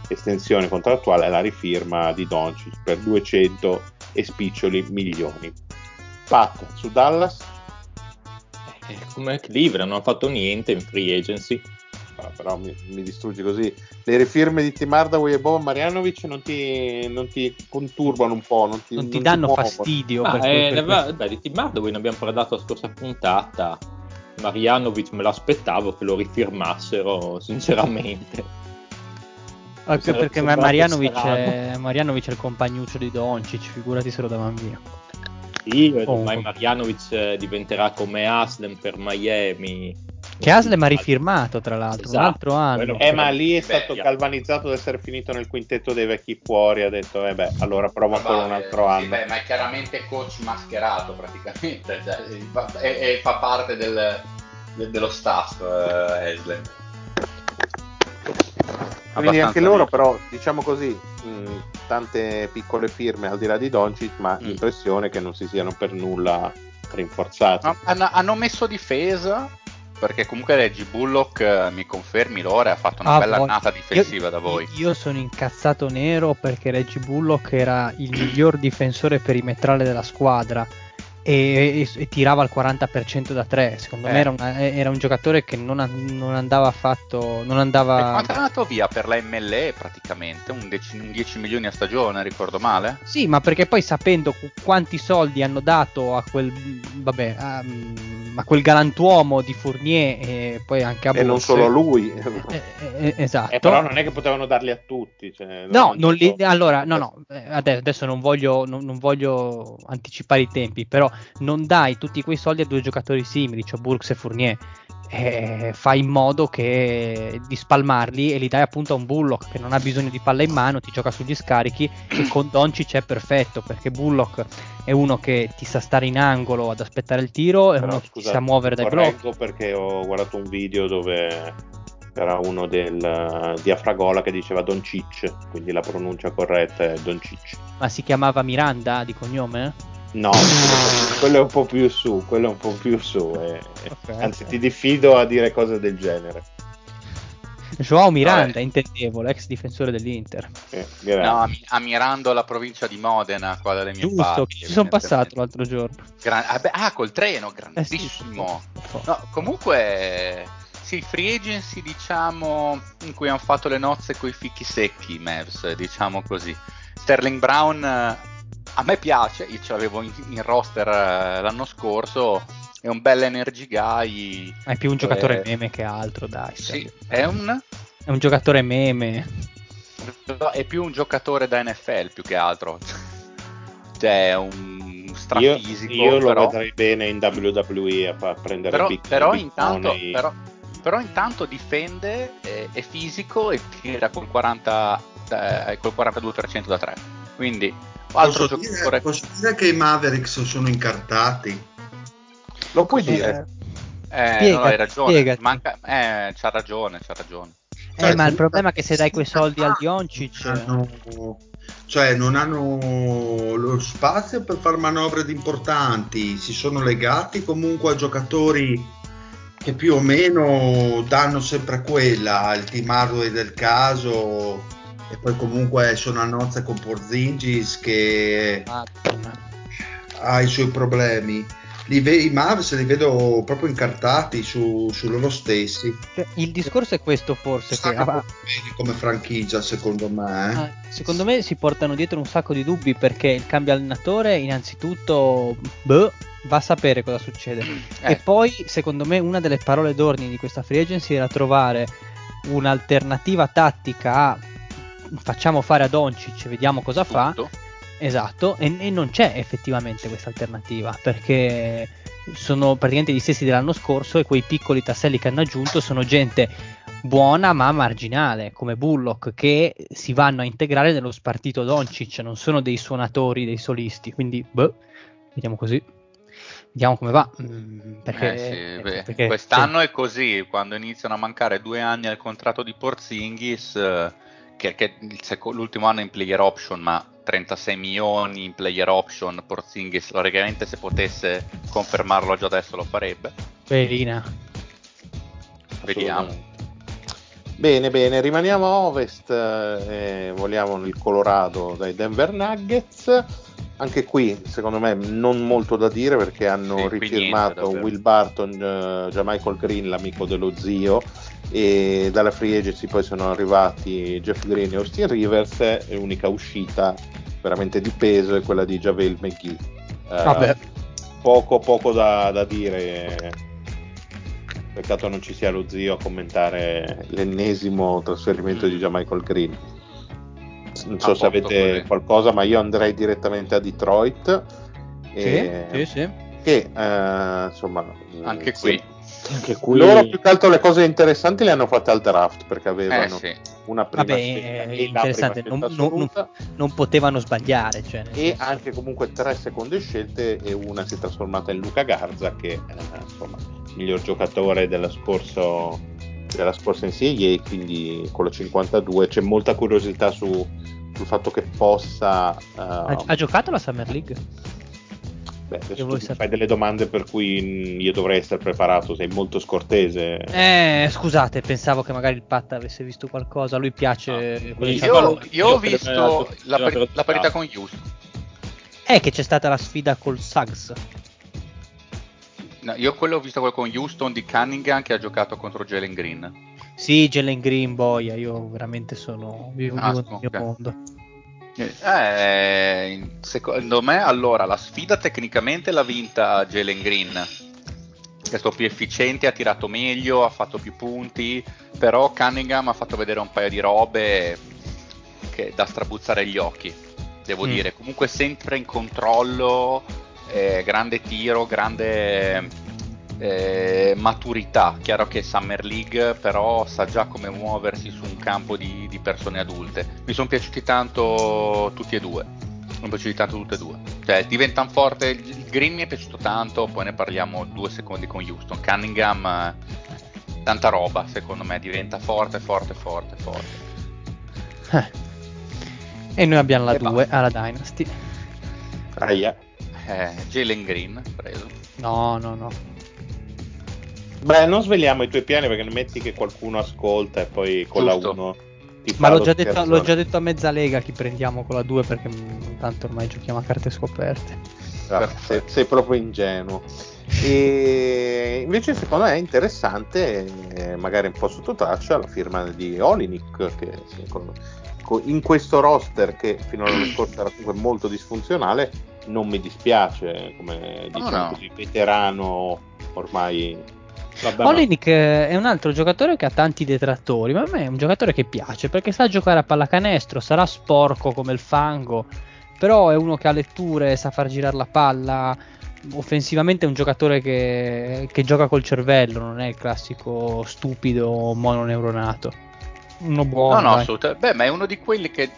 estensione contrattuale e la rifirma di Doncic per 200 e spiccioli milioni. Pat, su Dallas? Eh, come Cleveland non ha fatto niente in free agency. Ah, però mi, mi, distruggi così. Le rifirme di Tim Hardaway e Boban Marjanovic non ti, non ti conturbano un po', non ti, non ti non danno ti fastidio. Ah, per eh, per beh, beh, di Tim Hardaway ne abbiamo parlato la scorsa puntata. Marjanovic me l'aspettavo che lo rifirmassero, sinceramente. Anche perché Marjanovic è, Marjanovic è il compagnuccio di Doncic, figurati se lo davano via. Sì, ormai Marjanovic eh, diventerà come Aslem per Miami. Che Aslem ha rifirmato tra l'altro esatto, un altro anno. Eh, ma lì è stato galvanizzato da essere finito nel quintetto dei vecchi fuori. Ha detto, eh beh, allora prova ancora un altro anno. Sì, beh, ma è chiaramente coach mascherato praticamente, cioè, e, e, fa parte del, de, dello staff eh, Aslem. Quindi anche loro, però, diciamo così, mh, tante piccole firme al di là di Doncic, ma mm. l'impressione che non si siano per nulla rinforzati. No, hanno, hanno, messo difesa perché comunque Reggie Bullock eh, mi confermi Lore ha fatto una ah, bella annata difensiva io, da voi. Io sono incazzato nero perché Reggie Bullock era il miglior difensore perimetrale della squadra e, e, e, tirava al 40% da 3. Secondo eh. me era, una, era, un giocatore che non, non andava affatto. Non andava... E quanto è andato via per la MLE praticamente? Un, dec- un 10 milioni a stagione, ricordo male? Sì, ma perché poi sapendo quanti soldi hanno dato a quel. Vabbè, a, a quel galantuomo di Fournier e poi anche a Borse. E non solo a lui. Eh, eh, eh, esatto. Eh, però non è che potevano darli a tutti. Cioè, no, non li, allora, no, no, adesso, adesso non, voglio, non, non voglio anticipare i tempi, però non dai tutti quei soldi a due giocatori simili, cioè Burks e Fournier. Eh, fai in modo che di spalmarli e li dai appunto a un Bullock che non ha bisogno di palla in mano, ti gioca sugli scarichi e con Doncic è perfetto perché Bullock è uno che ti sa stare in angolo ad aspettare il tiro, è Però, uno che ti sa muovere dai blocchi. perché ho guardato un video dove era uno del Diafragola che diceva Doncic, quindi la pronuncia corretta è Doncic. Ma si chiamava Miranda di cognome? No, quello è un po' più su, quello è un po' più su. Eh. Okay, Anzi, okay. ti diffido a dire cose del genere. Joao Miranda, no, intendevo, l'ex difensore dell'Inter. Eh, no, a Mirando la provincia di Modena, qua dalle mie Giusto, parti. ci sono passato l'altro giorno. Gran... Ah, beh, ah, col treno, grandissimo. Eh sì, no, comunque, sì, free agency, diciamo, in cui hanno fatto le nozze con i fichi secchi, Mavs, diciamo così. Sterling Brown a me piace, io ce l'avevo in, in roster eh, l'anno scorso, è un bel energy guy. È più un giocatore eh, meme che altro, dai. Sì, è un, È un giocatore meme. è più un giocatore da NFL più che altro. Cioè, è un Io, strafisico, io lo però, vedrei bene in WWE a far prendere però, Big però Big intanto, però, però intanto difende, è, è fisico e tira col, 40, eh, col 42% da 3. Quindi, altro Posso dire, giocatore... posso dire che i Mavericks sono incartati? Lo puoi dire? Eh, Spiega- no, hai ragione. spiegati. Manca, eh, c'ha ragione, c'ha ragione. Eh, Cioè, ma il sì, problema è che se dai quei soldi al Dioncic... hanno- cioè non hanno lo spazio per fare manovre importanti, si sono legati comunque a giocatori che più o meno danno sempre quella, il team hardware del caso e poi comunque sono a nozze con Porzingis che Madonna. ha i suoi problemi. Li ve- I Mavs li vedo proprio incartati su, su loro stessi. Cioè, il discorso è questo forse, che ah, come franchigia secondo me. eh. ah, secondo me si portano dietro un sacco di dubbi perché il cambio allenatore innanzitutto boh, va a sapere cosa succede. Eh. E poi secondo me una delle parole d'ordine di questa free agency era trovare un'alternativa tattica a facciamo fare a Doncic, vediamo cosa fa. Tutto. Esatto, e, e non c'è effettivamente questa alternativa perché sono praticamente gli stessi dell'anno scorso e quei piccoli tasselli che hanno aggiunto sono gente buona ma marginale come Bullock che si vanno a integrare nello spartito Doncic, non sono dei suonatori, dei solisti, quindi boh, vediamo così. Vediamo come va. mm, Perché, Eh sì, beh, perché- quest'anno è così, quando iniziano a mancare due anni al contratto di Porzingis, il seco- l'ultimo anno è in player option, ma 36 milioni in player option, Porzingis, logicamente se potesse confermarlo già adesso lo farebbe. sì, Belina. Vediamo. Bene, bene, rimaniamo a ovest, eh, vogliamo il Colorado dai Denver Nuggets. Anche qui, secondo me, non molto da dire perché hanno Sì, rifirmato niente. Will Barton, eh, già Michael Green, l'amico dello zio, e dalla free agency poi sono arrivati Jeff Green e Austin Rivers. E l'unica uscita veramente di peso è quella di Javel McGee. Eh, Vabbè. Poco, poco da, da dire. Peccato non ci sia lo zio a commentare l'ennesimo trasferimento di Michael Green. Non so se avete qualcosa, ma io andrei direttamente a Detroit. e- Sì, sì, sì. Che eh, insomma, Anche sì. qui. Anche qui Loro più che altro le cose interessanti le hanno fatte al draft perché avevano Eh sì. una prima Vabbè, scelta è e interessante, prima non, scelta non- non- non potevano sbagliare. Cioè, e senso- anche comunque tre seconde scelte e una si è trasformata in Luca Garza che eh, insomma miglior giocatore della scorso della scorsa NCAA quindi con la 52 c'è molta curiosità su, sul fatto che possa eh, ha, ha giocato la Summer League? beh, adesso tu sapere? fai delle domande per cui io dovrei essere preparato sei molto scortese Eh, scusate, pensavo che magari il Pat avesse visto qualcosa. A lui piace. quelle- Io, io ho per- visto la, per- la parità con Houston. È che c'è stata la sfida col Suggs. No, io quello ho visto quello con Houston di Cunningham che ha giocato contro Jalen Green. Sì, Jalen Green, boia. Io veramente sono. Vivo, Ah, nel mio mondo. Eh, secondo me, allora, la sfida tecnicamente l'ha vinta Jalen Green. È stato più efficiente, ha tirato meglio, ha fatto più punti. Però Cunningham ha fatto vedere un paio di robe che da strabuzzare gli occhi. Devo Mm. dire, comunque sempre in controllo, eh, grande tiro, grande eh, maturità. Chiaro che Summer League, però sa già come muoversi su un campo di, di persone adulte. Mi sono piaciuti tanto tutti e due. Mi sono piaciuti tanto tutti e due. Cioè, diventano forte. Il Green mi è piaciuto tanto, poi ne parliamo due secondi con Houston. Cunningham, tanta roba, secondo me. Diventa forte, forte, forte, forte. Eh. E noi abbiamo la E 2 alla Dynasty. Aia. Eh, Jalen Green, preso. No, no, no. Beh, non sveliamo i tuoi piani perché metti che qualcuno ascolta e poi con Giusto. la 1 ti Ma l'ho già, detto, l'ho già detto a mezza lega chi prendiamo con la 2 perché mm, tanto ormai giochiamo a carte scoperte. Ah, sei, sei proprio ingenuo. E invece secondo me è interessante, eh, magari un po' sotto traccia, la firma di Olinik che in questo roster che fino all'anno scorso era comunque molto disfunzionale, non mi dispiace come No, diciamo no. così, veterano ormai. Vabbè, è un altro giocatore che ha tanti detrattori, ma a me è un giocatore che piace perché sa giocare a pallacanestro, sarà sporco come il fango, però è uno che ha letture, sa far girare la palla. Offensivamente è un giocatore che, che gioca col cervello, non è il classico stupido mononeuronato. Uno buono. No, no, assolutamente. Beh, ma è uno di quelli che,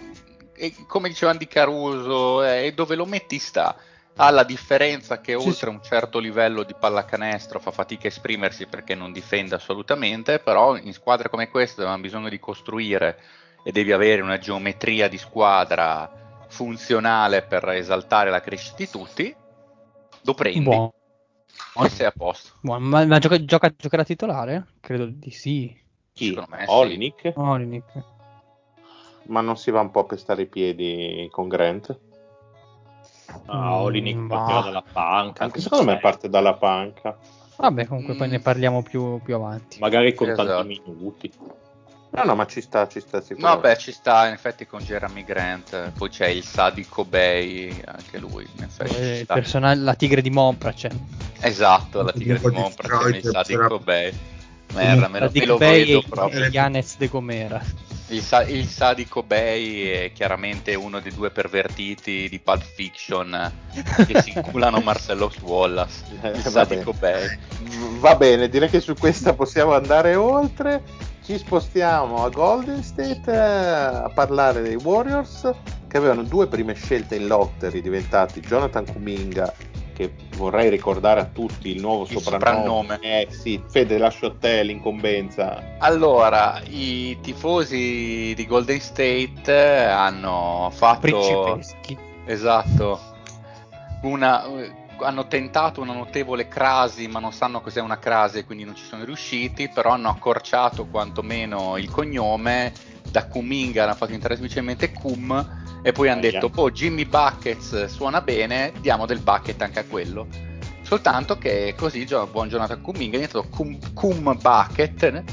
eh, come diceva Andy Caruso, eh, dove lo metti sta. Ha la differenza che Sì, oltre un certo livello di pallacanestro fa fatica a esprimersi perché non difende assolutamente, però in squadre come queste dove hanno bisogno di costruire e devi avere una geometria di squadra funzionale per esaltare la crescita di tutti, lo prendi Buono. e sei a posto. Buono. Ma, ma gioca, gioca, giocherà titolare? Credo di sì. Chi? Me sì. Olinik? Olinik. Ma non si va un po' a pestare i piedi con Grant? Ah, Olinik Mm, partirà bah. dalla panca. Anche secondo me parte dalla panca. Vabbè, comunque poi Mm. ne parliamo più, più avanti. Magari con Esatto. tanti minuti. No, no, ma ci sta, ci sta No, sicuramente. beh, ci sta in effetti con Jeremy Grant, poi c'è il Sadico Bay, anche lui, in effetti Eh, personaggio- la tigre di Mompra c'è. Esatto, la tigre di Comunque Mompra, c'è il Sadico Bay. Merda, me lo, me lo Bay vedo e- proprio. Yanez de Gomera. Il, Sa- il Sadico Bay è chiaramente uno dei due pervertiti di Pulp Fiction che si inculano Marcello Wallace. Eh, Il Sadico. Bay. V- Va bene, direi che su questa possiamo andare oltre. Ci spostiamo a Golden State eh, a parlare dei Warriors che avevano due prime scelte in lottery diventati Jonathan Kuminga che vorrei ricordare a tutti il nuovo Il soprannome. soprannome. Eh sì, Fede lascio a te l'incombenza. Allora, i tifosi di Golden State hanno fatto Principeschi. Esatto. Una, hanno tentato una notevole crasi, ma non sanno cos'è una crasi e quindi non ci sono riusciti, però hanno accorciato quantomeno il cognome da Kuminga, hanno fatto entrare semplicemente Kum e poi hanno detto, boh, Jimmy Buckets suona bene, diamo del bucket anche a quello. Soltanto che così gio- buon Jonathan Kuminga è diventato Kum, Kum Bucket,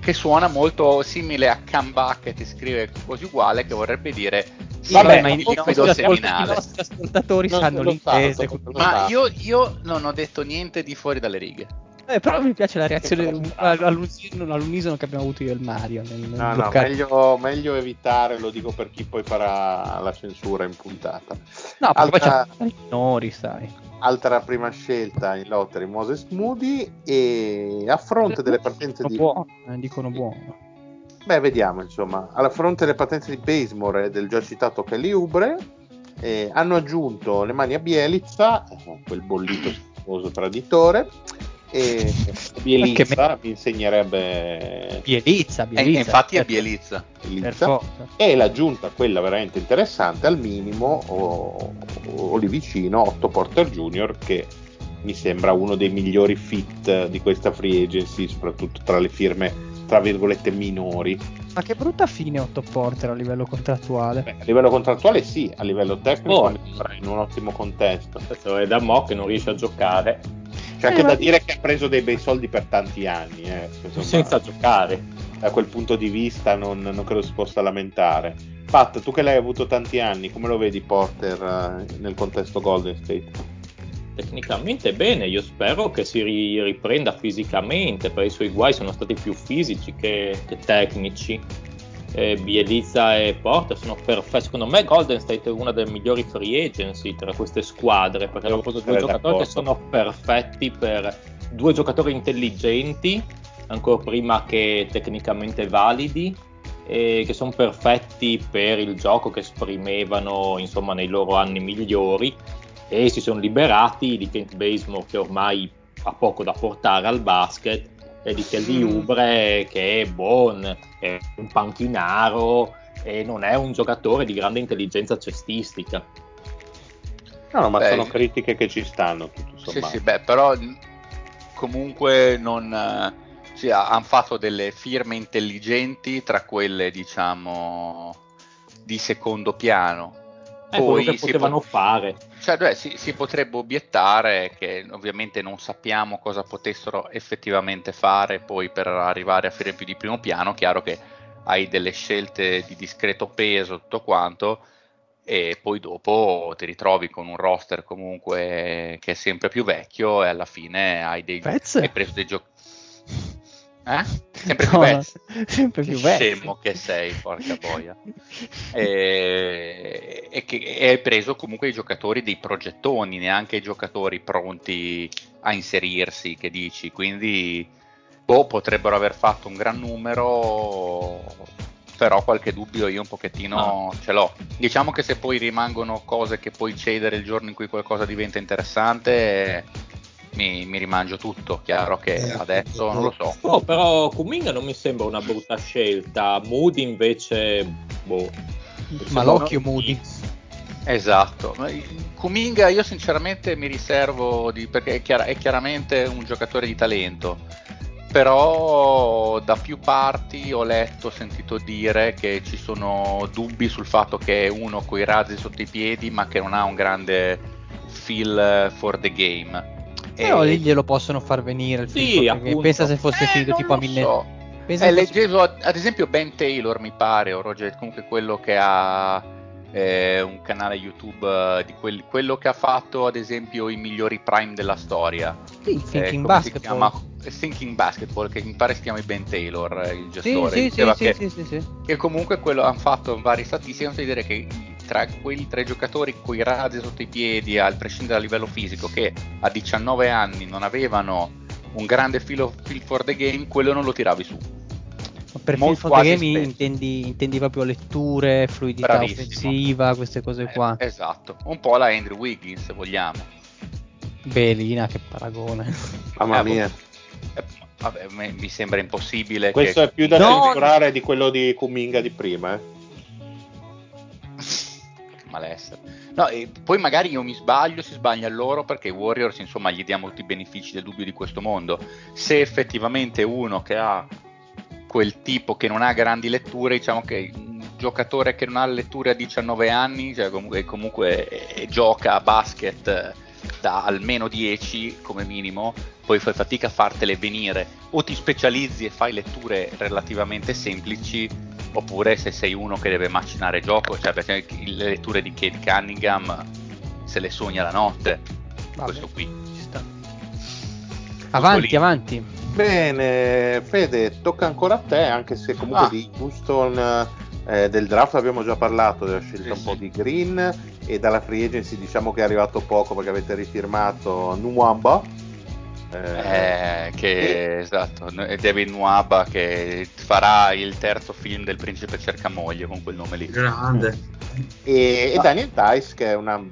che suona molto simile a Cam Bucket, scrive quasi uguale, che vorrebbe dire Vabbè, ma i, i liquido nostri ascolt- i seminale. nostri ascoltatori Non sanno l'inglese. Ma io, io non ho detto niente di fuori dalle righe. Eh, però mi piace la reazione all- all'unisono, all'unisono che abbiamo avuto io e il Mario. Nel, nel No, no, meglio, meglio evitare, lo dico per chi poi farà la censura in puntata. No, perché poi Altra- c'è i minori, sai. Altra prima scelta in lottery Moses Moody e a fronte delle partenze Dicono di... buono, eh, dicono buono. Beh, vediamo insomma, alla fronte delle partenze di Basemore e del già citato Kelly Ubre eh, hanno aggiunto le mani a Bielizza, eh, quel bollito schifoso traditore, e Bielizza mi insegnerebbe Bielizza, E, Bielizza. infatti è per- Bielizza. per Bielizza. e l'aggiunta, quella veramente interessante, al minimo o, o lì vicino, Otto Porter Jr. che mi sembra uno dei migliori fit di questa free agency, soprattutto tra le firme tra virgolette minori. Ma che brutta fine Otto Porter a livello contrattuale. Beh, a livello contrattuale sì, a livello tecnico Oh. mi sembra in un ottimo contesto. È da mo' che non riesce a giocare C'è anche Eh, da dire che ha preso dei bei soldi per tanti anni, eh, insomma, senza giocare. da quel punto di vista non, non credo si possa lamentare. Pat, tu che l'hai avuto tanti anni, come lo vedi Porter eh, nel contesto Golden State? Tecnicamente bene, io spero che si ri- riprenda fisicamente, perché i suoi guai sono stati più fisici che, che tecnici. Eh, Bielizza e Porter sono perfetti. Secondo me Golden State è una delle migliori free agency tra queste squadre, perché hanno preso due giocatori che sono perfetti per due giocatori intelligenti, ancora prima che tecnicamente validi, e che sono perfetti per il gioco che esprimevano insomma nei loro anni migliori e si sono liberati di Kent Basemore che ormai ha poco da portare al basket di Kelly Ubre che è buon, è un panchinaro e non è un giocatore di grande intelligenza cestistica. No, no, ma Beh, sono critiche che ci stanno, tutto Sì, sommato. sì, beh, però mh, comunque non... eh, sì, ha- hanno fatto delle firme intelligenti tra quelle, diciamo, di secondo piano. È quello che si potevano po- fare. Cioè, beh, si, si potrebbe obiettare che ovviamente non sappiamo cosa potessero effettivamente fare poi per arrivare a firme più di primo piano. Chiaro che hai delle scelte di discreto peso, tutto quanto, e poi dopo ti ritrovi con un roster comunque che è sempre più vecchio e alla fine hai dei hai preso dei giochi eh? sempre più No, vecchio sempre che più vecchio. scemo che sei porca boia e, e che e hai preso comunque i giocatori dei progettoni neanche i giocatori pronti a inserirsi che dici quindi boh, potrebbero aver fatto un gran numero però qualche dubbio io un pochettino ce l'ho. Diciamo che se poi rimangono cose che puoi cedere il giorno in cui qualcosa diventa interessante, mi, mi rimangio tutto. Chiaro che Eh, adesso non lo so. Oh, però Kuminga non mi sembra una brutta scelta. Moody invece, boh. Ma l'occhio Moody. Esatto. Kuminga io sinceramente mi riservo di, perché è, chiara- è chiaramente un giocatore di talento. Però da più parti ho letto, ho sentito dire che ci sono dubbi sul fatto che è uno coi razzi sotto i piedi, ma che non ha un grande feel for the game. Però E- lì glielo possono far venire il Sì, film, appunto. pensa se fosse Eh, figo non tipo a mille so. pensa Eh, se fosse- leggevo ad esempio Ben Taylor, mi pare, o Roger, comunque quello che ha eh, un canale YouTube eh, di quelli- quello che ha fatto ad esempio i migliori prime della storia. Sì, il Eh, Thinking Basketball. chiama? Thinking Basketball, che mi pare si chiami Ben Taylor, eh, il Sì, gestore. sì, sì, sì, che, sì, sì, sì. che comunque quello hanno fatto varie statistiche, hanno fatto vedere che tra quei tre giocatori coi razzi sotto i piedi, al prescindere dal livello fisico, che a 19 anni non avevano un grande feel, feel for the game, quello non lo tiravi su. Ma Per Molto Feel for the Game intendi, intendi proprio letture, fluidità Bravissimo. offensiva, queste cose qua. Eh, esatto, un po' la Andrew Wiggins se vogliamo. Belina, che paragone. Mamma Eh, mia. Eh, vabbè, mi sembra impossibile. Questo che... è più da No. censurare di quello di Kuminga di prima. Eh. Malessere. No, e poi magari io mi sbaglio, si sbaglia loro perché i Warriors, insomma, gli diamo tutti i benefici del dubbio di questo mondo. Se effettivamente uno che ha quel tipo che non ha grandi letture, diciamo che un giocatore che non ha letture a 19 anni, cioè comunque, comunque eh, gioca a basket eh, da almeno 10 come minimo, poi fai fatica a fartele venire o ti specializzi e fai letture relativamente semplici oppure se sei uno che deve macinare gioco, cioè per esempio le letture di Kate Cunningham se le sogna la notte, Vabbè, questo qui. ci sta. Avanti, lì. avanti. Bene, Fede, tocca ancora a te, anche se comunque Ah. di Houston eh, del draft abbiamo già parlato, della scelta Sì, un po' sì. di Green e dalla free agency diciamo che è arrivato poco perché avete rifirmato Nwamba. Eh, Eh, che esatto, David Nuaba che farà il terzo film del principe cerca moglie con quel nome lì. Grande. e, e Daniel Tice che è una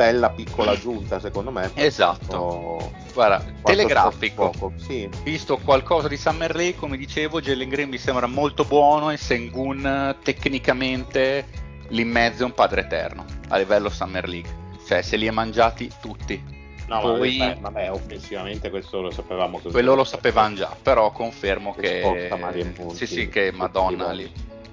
bella piccola aggiunta secondo me. Esatto. Oh, Guarda, telegrafico. sì. Visto qualcosa di Summer League, come dicevo, Jalen Green mi sembra molto buono e Sengun tecnicamente lì in mezzo è un padre eterno a livello Summer League. Cioè, se li ha mangiati tutti. No, Poi- vabbè, vabbè, offensivamente questo lo sapevamo. Quello lo sapevamo già, però confermo Che che... Sì, sì, che madonna lì.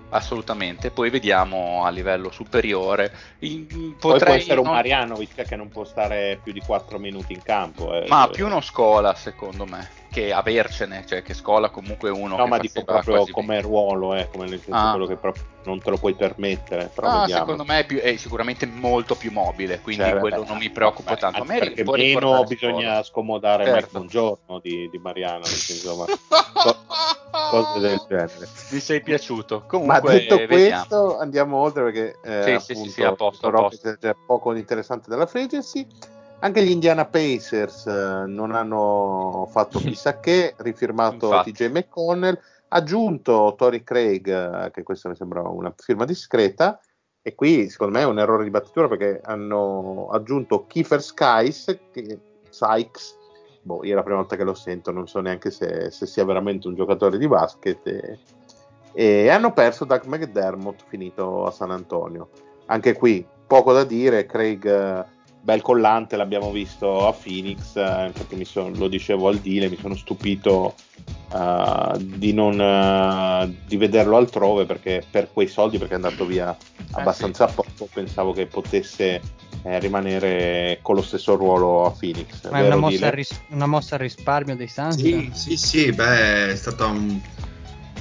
Assolutamente, poi vediamo a livello superiore. In- Poi potrei può essere un Marianovic che non può stare più di 4 minuti in campo. eh. Ma più uno scola, secondo me, che avercene, cioè che scola comunque uno No, ma dico proprio come ruolo, eh, come nel senso Ah. quello che proprio non te lo puoi permettere. Però Ah, secondo me è, più- è sicuramente molto più mobile, quindi Cioè, quello beh, non mi preoccupa beh, tanto. A me perché meno bisogna Scola. scomodare Certo. Mike Buongiorno di, di insomma, co- cose del genere. Mi sei piaciuto. Ma Comunque, detto vediamo. questo, andiamo oltre perché eh, Sì, sì, appunto, sì, sì, a posto, a posto. c'è poco di interessante della free agency. Anche gli Indiana Pacers eh, non hanno fatto chissà che, rifirmato. TJ McConnell, aggiunto Tori Craig, eh, che questa mi sembra una firma discreta, e qui secondo me è un errore di battitura perché hanno aggiunto Kiefer Skies, che, Sykes, boh, io è la prima volta che lo sento, non so neanche se, se sia veramente un giocatore di basket, e, e hanno perso Doug McDermott finito a San Antonio. Anche qui poco da dire, Craig eh, bel collante l'abbiamo visto a Phoenix, eh, infatti mi son- lo dicevo al deal, mi sono stupito eh, di, non, eh, di vederlo altrove perché per quei soldi, perché è andato via abbastanza poco, pensavo che potesse eh, rimanere con lo stesso ruolo a Phoenix. Ma è una mossa, Dile? al ris- una mossa al risparmio dei Suns? Sì, sì, sì, beh, è stata un-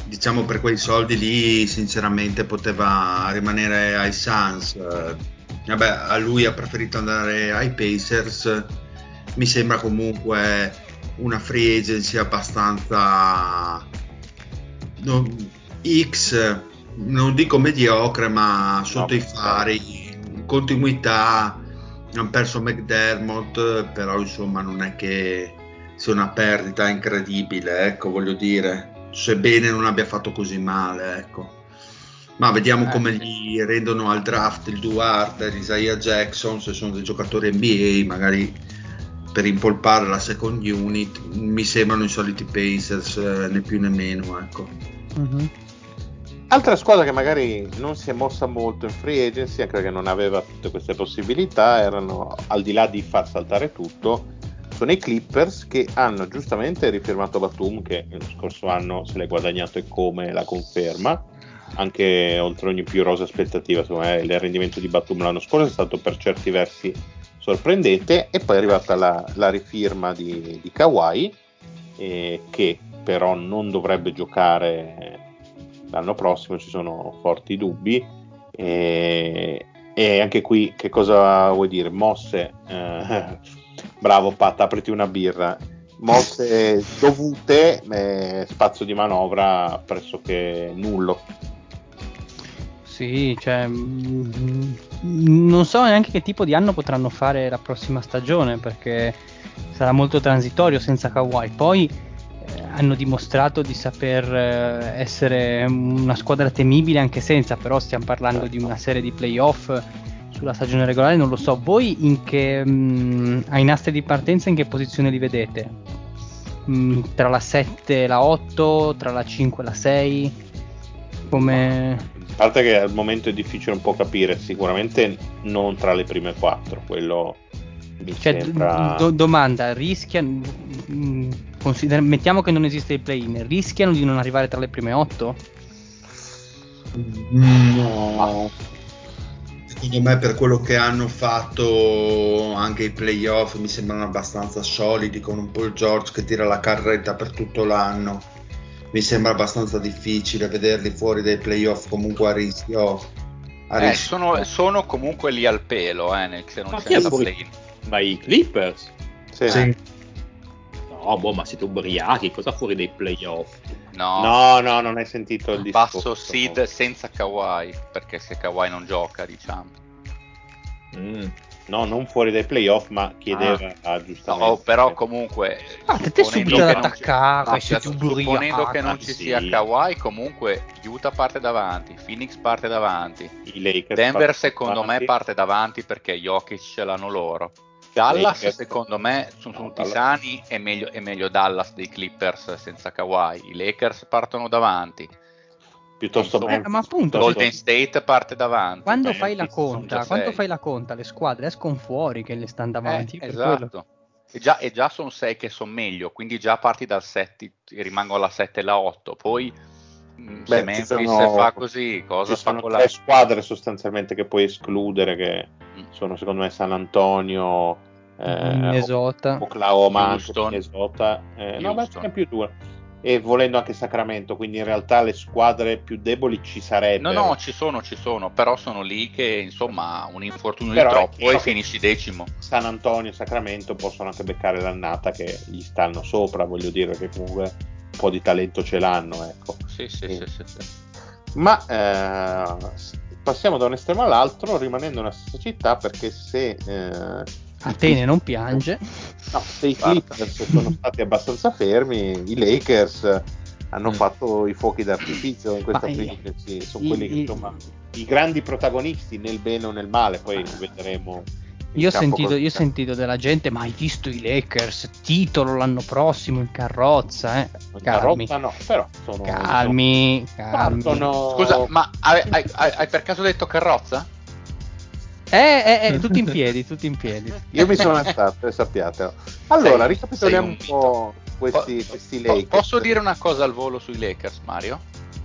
diciamo per quei soldi lì sinceramente poteva rimanere ai Suns. Eh, vabbè, a lui ha preferito andare ai Pacers. Mi sembra comunque una free agency abbastanza no, X, non dico mediocre, ma sotto no, i fari, continuità. Hanno perso McDermott, però insomma non è che sia una perdita incredibile, ecco, voglio dire sebbene non abbia fatto così male, ecco. Ma vediamo eh, come sì. gli rendono al draft il Duarte, l'Isaiah Jackson, se sono dei giocatori NBA, magari per impolpare la second unit, mi sembrano i soliti Pacers, eh, né più né meno, ecco. Mm-hmm. Altra squadra che magari non si è mossa molto in free agency, anche perché non aveva tutte queste possibilità, erano al di là di far saltare tutto, sono i Clippers che hanno giustamente rifirmato Batum che lo scorso anno se l'è guadagnato e come la conferma anche oltre ogni più rosa aspettativa secondo me il rendimento di Batum l'anno scorso è stato per certi versi sorprendente e poi è arrivata la, la rifirma di, di Kawhi eh, che però non dovrebbe giocare l'anno prossimo ci sono forti dubbi e, e anche qui che cosa vuoi dire mosse eh, Bravo Pat, apriti una birra. Mosse dovute, eh, spazio di manovra pressoché nullo. Sì, cioè, mm, non so neanche che tipo di anno potranno fare la prossima stagione perché sarà molto transitorio senza Kawhi. Poi eh, hanno dimostrato di saper eh, essere una squadra temibile anche senza, però stiamo parlando di una serie di playoff sulla stagione regolare non lo so. Voi in che mh, mm, ai nastri di partenza in che posizione li vedete? Mh, mm, tra la 7 e la 8, tra la 5 e la 6? Come a parte che al momento è difficile un po' capire, sicuramente non tra le prime 4, quello mi cioè, sembra... do- domanda, rischiano mm, consider- mettiamo che non esiste il play-in, rischiano di non arrivare tra le prime 8? No secondo me per quello che hanno fatto anche i playoff mi sembrano abbastanza solidi con un Paul George che tira la carretta per tutto l'anno mi sembra abbastanza difficile vederli fuori dai playoff comunque a rischio, a eh, rischio. Sono, sono, comunque lì al pelo eh, nel, se non ma c'è play ma i Clippers sì. sì. no boh ma siete ubriachi cosa fuori dai playoff No, no, no, non hai sentito il discorso. Passo Sid senza Kawhi, perché se Kawhi non gioca, diciamo. Mm. No, non fuori dai playoff, ma chiedeva ah. giustamente. No, però comunque. Ah, te subito ad attaccare, no, supponendo che non ci sì. sia Kawhi, comunque Utah parte davanti, Phoenix parte davanti. Denver, secondo davanti. me, parte davanti perché Jokic ce l'hanno loro. Dallas Lakers. secondo me sono no, tutti Dallas. sani è meglio, è meglio, Dallas dei Clippers senza Kawhi i Lakers partono davanti piuttosto eh, ma appunto Golden State parte davanti quando fai la conta quando fai la conta le squadre escono fuori che le stanno davanti eh, esatto. E già, e già sono 6 che sono meglio quindi già parti dal 7 rimango alla 7 e la 8 poi mm, Beh, se Memphis sono, fa così cosa ci fa sono con tre la... squadre sostanzialmente che puoi escludere che mm. sono secondo me San Antonio eh, Minnesota, Oklahoma, Houston, Minnesota, eh, no, ma ce più due. E volendo anche Sacramento, quindi in realtà le squadre più deboli ci sarebbero. No, no, ci sono, ci sono, però sono lì che insomma un infortunio però di troppo e finisci decimo. San Antonio e Sacramento possono anche beccare l'annata che gli stanno sopra, voglio dire che comunque un po' di talento ce l'hanno, ecco. Sì, sì, sì, sì, sì. Ma eh, passiamo da un estremo all'altro rimanendo nella stessa città perché se eh, Atene non piange. No, se i Clippers sono stati abbastanza fermi, i Lakers hanno mm. fatto i fuochi d'artificio in questa prima, sì, sono i, quelli che insomma i grandi protagonisti nel bene o nel male, poi ah. vedremo. Io ho, sentito, io ho, sentito, della gente, ma hai visto i Lakers? Titolo l'anno prossimo in carrozza, eh? In carrozza no, però sono... Calmi, calmi. Sono... Scusa, ma hai, hai, hai per caso detto carrozza? Eh, eh, eh, tutti in piedi, tutti in piedi. Io mi sono alzato, sappiate. Allora, sei, ricapitoliamo un, un po' questi, po- questi Lakers. Posso dire una cosa al volo sui Lakers, Mario?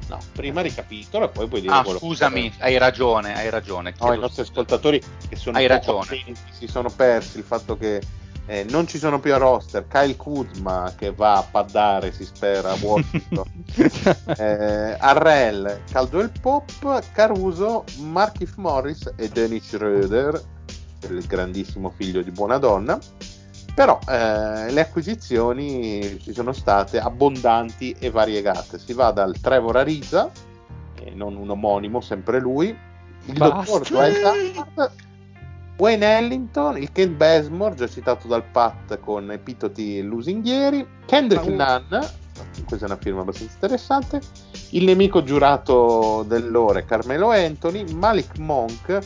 No, prima ricapitolo e poi puoi dire ah, scusami, hai ragione, hai ragione. No, i nostri ascoltatori che sono hai ragione. si sono persi il fatto che Eh, non ci sono più a roster Kyle Kuzma che va a paddare, si spera, a Washington. eh, Arrel, Caldwell Pop, Caruso, Markif Morris e Dennis Schroeder, il grandissimo figlio di buona donna. Però eh, le acquisizioni ci sono state abbondanti e variegate. Si va dal Trevor Ariza, non un omonimo, sempre lui, il Basta. dottor Dwight Howard, Wayne Ellington, il Ken Besmore, già citato dal Pat con epitoti lusinghieri, Kendrick Nunn, questa è una firma abbastanza interessante, il nemico giurato dell'ore Carmelo Anthony, Malik Monk,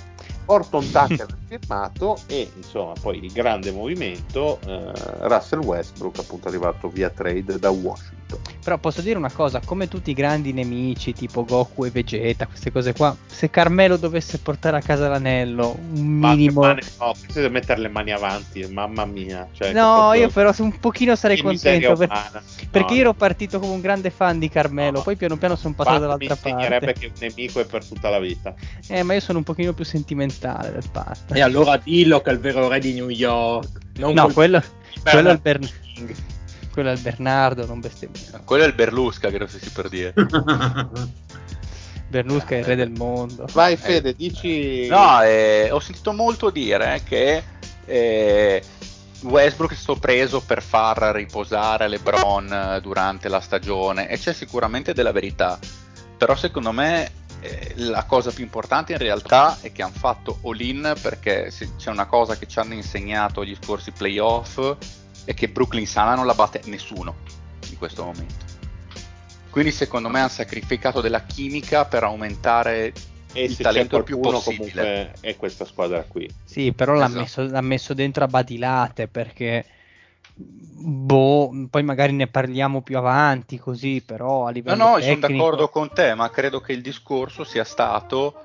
Orton Tucker firmato e insomma poi il grande movimento eh, Russell Westbrook appunto arrivato via trade da Washington. Però posso dire una cosa, come tutti i grandi nemici tipo Goku e Vegeta, queste cose qua, se Carmelo dovesse portare a casa l'anello, un minimo... Ma mani- no, deve mettere le mani avanti, mamma mia. Cioè, No, io però un pochino sarei contento per- umana. perché No, io ero partito come un grande fan di Carmelo, No. poi piano piano sono passato Pat mi dall'altra insegnerebbe parte. che un nemico è per tutta la vita. Eh, ma io sono un pochino più sentimentale del Pat. E allora dillo che è il vero re di New York. Non No, col- quello, quello, è il Bernard. Quello è il Bernardo, non bestemmiare. Quello è il Berlusca, credo si per dire. Bernusca è il re del mondo. Vai Fede, dici... No, eh, ho sentito molto dire che eh, Westbrook è stato preso per far riposare LeBron eh, durante la stagione e c'è sicuramente della verità. Però secondo me eh, la cosa più importante in realtà è che hanno fatto all-in perché se c'è una cosa che ci hanno insegnato gli scorsi playoff è che Brooklyn Sana non la batte nessuno in questo momento. Quindi secondo me hanno sacrificato della chimica per aumentare e il talento il più possibile. comunque è questa squadra qui. Sì, però l'ha, Esatto. messo, l'ha messo dentro a badilate perché boh, poi magari ne parliamo più avanti così, però a No, livello no, sono tecnico d'accordo con te, ma credo che il discorso sia stato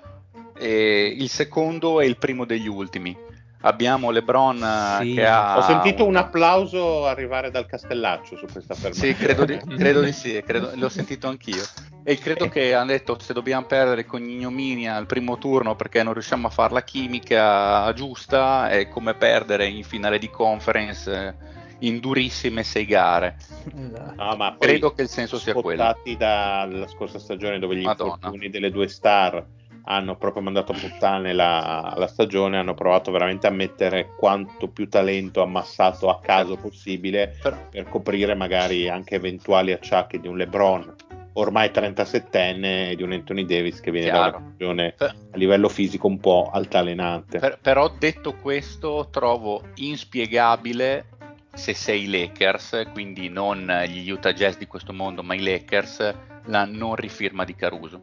eh, il secondo e il primo degli ultimi. Abbiamo LeBron eh, Sì. che ha. Ho sentito un una- applauso arrivare dal Castellaccio su questa fermata. Sì, credo di, credo di sì, credo- l'ho sentito anch'io. E credo che hanno detto se dobbiamo perdere con ignominia al primo turno perché non riusciamo a fare la chimica giusta è come perdere in finale di conference eh, in durissime sei gare. Esatto. No, ma Credo che il senso sia quello. spottati dalla scorsa stagione dove gli Madonna. infortuni delle due star hanno proprio mandato a puttane la, la stagione, hanno provato veramente a mettere quanto più talento ammassato a caso possibile Però- per coprire magari anche eventuali acciacchi di un LeBron ormai 37enne e di un Anthony Davis che viene da Chiaro. una stagione a livello fisico un po' altalenante. Per- però detto questo, trovo inspiegabile se sei Lakers, quindi non gli Utah Jazz di questo mondo, ma i Lakers, la non rifirma di Caruso.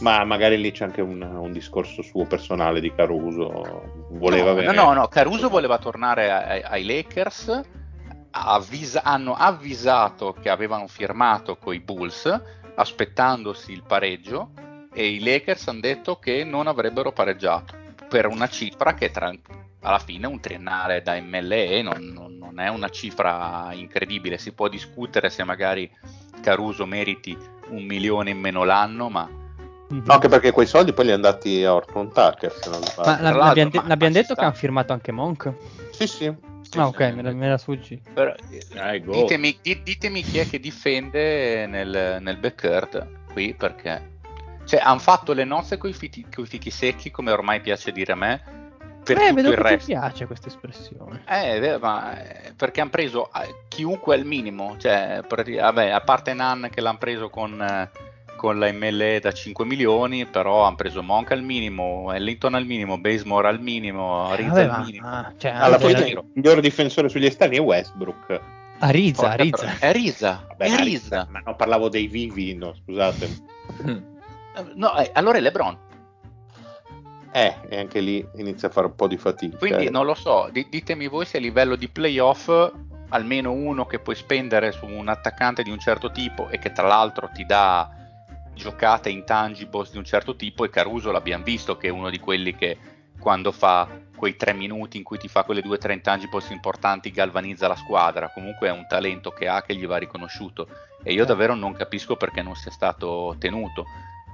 Ma magari lì c'è anche un, un discorso suo personale di Caruso. Voleva no, avere... no, no, no, Caruso voleva tornare ai, ai Lakers, avvisa- hanno avvisato che avevano firmato con i Bulls, aspettandosi il pareggio, e i Lakers hanno detto che non avrebbero pareggiato per una cifra che tra- alla fine un triennale da MLE non, non- non è una cifra incredibile, si può discutere se magari Caruso meriti un milione in meno l'anno, ma Mhm. No, anche perché quei soldi poi li hanno dati a Orton Tucker. Se non. Ma la- l'abbiamo, de- detto sta. che hanno firmato anche Monk? Sì, sì. sì, ah, sì, ok, me la, me la sfuggi. Però, ditemi, di- ditemi chi è che difende nel, nel backcourt qui perché cioè hanno fatto le nozze con i fichi secchi come ormai piace dire a me per eh, tutto vedo il che ti resto piace questa espressione. eh, beh, ma, eh, perché hanno preso eh, chiunque al minimo cioè prati- vabbè, a parte Nan che l'hanno preso con, eh, con la MLE da 5 milioni però hanno preso Monk al minimo Ellington al minimo Basemore al minimo Eh, Rizza vabbè, al minimo ah, cioè, Alla fine la- il miglior difensore sugli esterni è Westbrook. a Rizza, a Rizza. è Rizza Vabbè, è ma- Rizza Ma no, parlavo dei vivi, no, scusate. No, eh, allora è LeBron. Eh, e anche lì inizia a fare un po' di fatica. Quindi eh. non lo so, di- ditemi voi se a livello di playoff almeno uno che puoi spendere su un attaccante di un certo tipo e che tra l'altro ti dà giocate intangibles di un certo tipo e Caruso l'abbiamo visto che è uno di quelli che quando fa quei tre minuti in cui ti fa quelle due o tre intangibles importanti galvanizza la squadra, comunque è un talento che ha che gli va riconosciuto e io davvero non capisco perché non sia stato tenuto.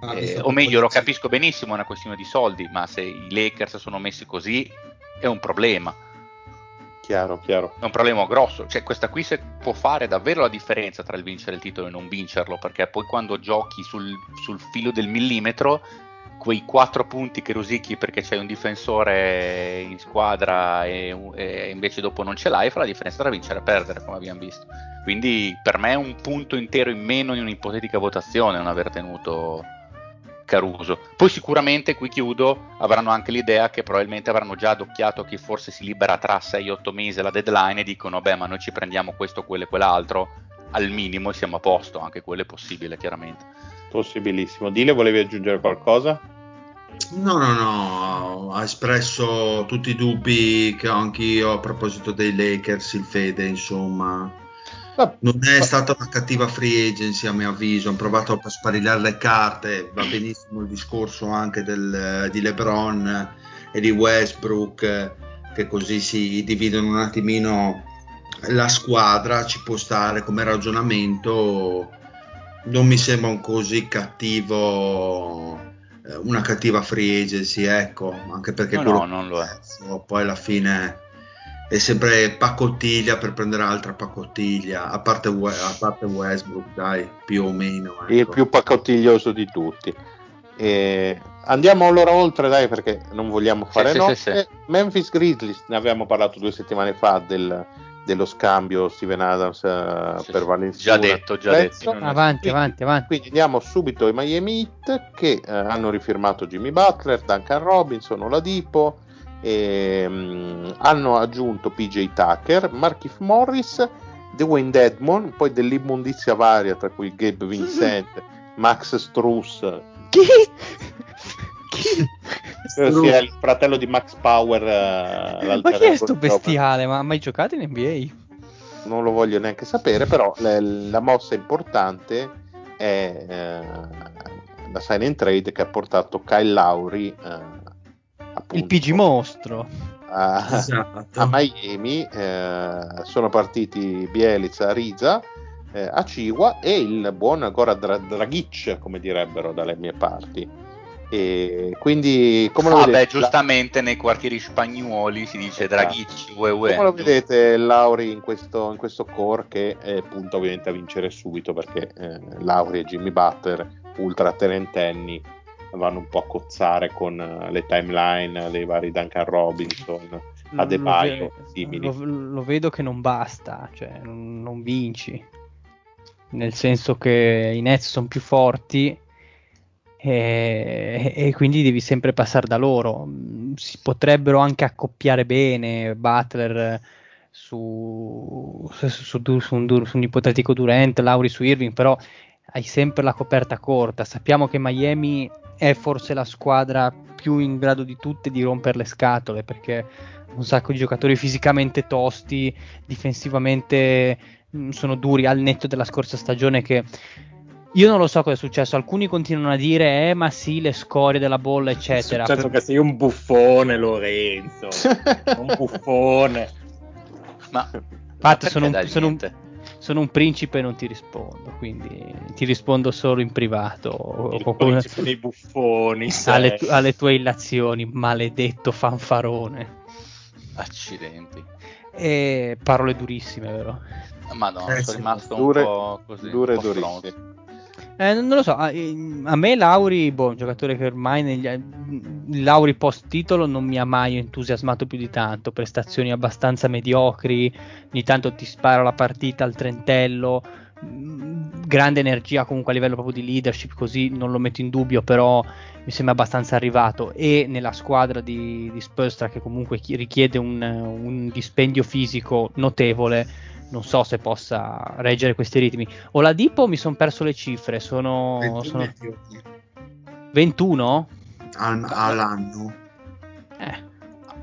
Ah, Eh, o meglio, lo capisco benissimo, è una questione di soldi, ma se i Lakers sono messi così è un problema. Chiaro, chiaro. È un problema grosso. Cioè, questa qui se può fare davvero la differenza tra il vincere il titolo e non vincerlo, perché poi quando giochi sul, sul filo del millimetro, quei quattro punti che rosicchi perché c'hai un difensore in squadra e, e invece dopo non ce l'hai, fa la differenza tra vincere e perdere, come abbiamo visto. Quindi per me è un punto intero in meno in un'ipotetica votazione non aver tenuto Caruso. Poi sicuramente, qui chiudo, avranno anche l'idea che probabilmente avranno già adocchiato che forse si libera tra 6-8 mesi la deadline e dicono, beh, ma noi ci prendiamo questo, quello e quell'altro, al minimo siamo a posto, anche quello è possibile, chiaramente. Possibilissimo. Dile, volevi aggiungere qualcosa? No, no, no, ha espresso tutti i dubbi che ho anch'io a proposito dei Lakers, il Fede, insomma. Non è stata una cattiva free agency a mio avviso, hanno provato a sparigliare le carte, va benissimo il discorso anche del, di LeBron e di Westbrook, che così si dividono un attimino la squadra, ci può stare come ragionamento, non mi sembra un così cattivo una cattiva free agency, ecco, anche perché no, no, non lo è. Poi alla fine è sempre pacottiglia per prendere altra pacottiglia, a parte, a parte Westbrook, dai, più o meno. Ecco. Il più pacottiglioso di tutti. E andiamo allora oltre, dai, perché non vogliamo fare sì, notte. Sì, sì, Memphis Grizzlies, ne abbiamo parlato due settimane fa del, dello scambio Steven Adams uh, per Valencia. Già detto, già detto. Avanti, avanti, avanti. Quindi andiamo subito ai Miami Heat che uh, hanno rifirmato Jimmy Butler, Duncan Robinson, Oladipo, e, um, hanno aggiunto PJ Tucker, Markif Morris, Dwayne Dedmon, poi dell'immondizia varia tra cui Gabe Vincent, Max Struss. Chi? Chi? Credo sia il fratello di Max Power. Uh, ma chi è sto bestiale? Ma ha mai giocato in NBA? Non lo voglio neanche sapere, però la, la mossa importante è eh, la sign and trade che ha portato Kyle Lowry eh, appunto, il PG mostro a, esatto. a Miami eh, sono partiti Bielitsa, Riza eh, a Ciwa e il buon Goran Dragic come direbbero dalle mie parti e quindi come lo ah, vedete? Beh, giustamente nei quartieri spagnuoli si dice esatto. Draghic ue, ue. come lo vedete Lauri in questo, in questo core che è punto ovviamente a vincere subito perché eh, Lauri e Jimmy Butler ultra trentenni vanno un po' a cozzare con uh, le timeline dei vari Duncan Robinson, Adebayo, simili. Lo, lo, vedo che non basta, cioè non, non vinci. Nel senso che i Nets sono più forti e, e, quindi devi sempre passare da loro. Si potrebbero anche accoppiare bene Butler su, su, su, su un, un, ipotetico Durant, Lauri su Irving, però hai sempre la coperta corta. Sappiamo che Miami è forse la squadra più in grado di tutte di rompere le scatole perché un sacco di giocatori fisicamente tosti, difensivamente mh, mm, sono duri al netto della scorsa stagione che io non lo so cosa è successo, alcuni continuano a dire eh ma sì le scorie della bolla eccetera. È successo per... che sei un buffone Lorenzo, un buffone. Ma, Infatti sono, un, sono, un, sono un principe e non ti rispondo, quindi ti rispondo solo in privato. Il o con... dei buffoni. Alle, tu- alle, tue illazioni, maledetto fanfarone. Accidenti. E parole durissime, vero? Madonna, eh, sono rimasto dure, un po' così. Dure e durissime. Eh, non lo so, a, a me Lauri, boh, un giocatore che ormai negli Lauri post titolo non mi ha mai entusiasmato più di tanto, prestazioni abbastanza mediocri, ogni tanto ti spara la partita al trentello, mm, grande energia comunque a livello proprio di leadership, così non lo metto in dubbio, però mi sembra abbastanza arrivato. E nella squadra di, di Spurstra che comunque richiede un, un dispendio fisico notevole non so se possa reggere questi ritmi. Oladipo mi sono perso le cifre, sono 21? Sono... 21? Al, all'anno. Eh,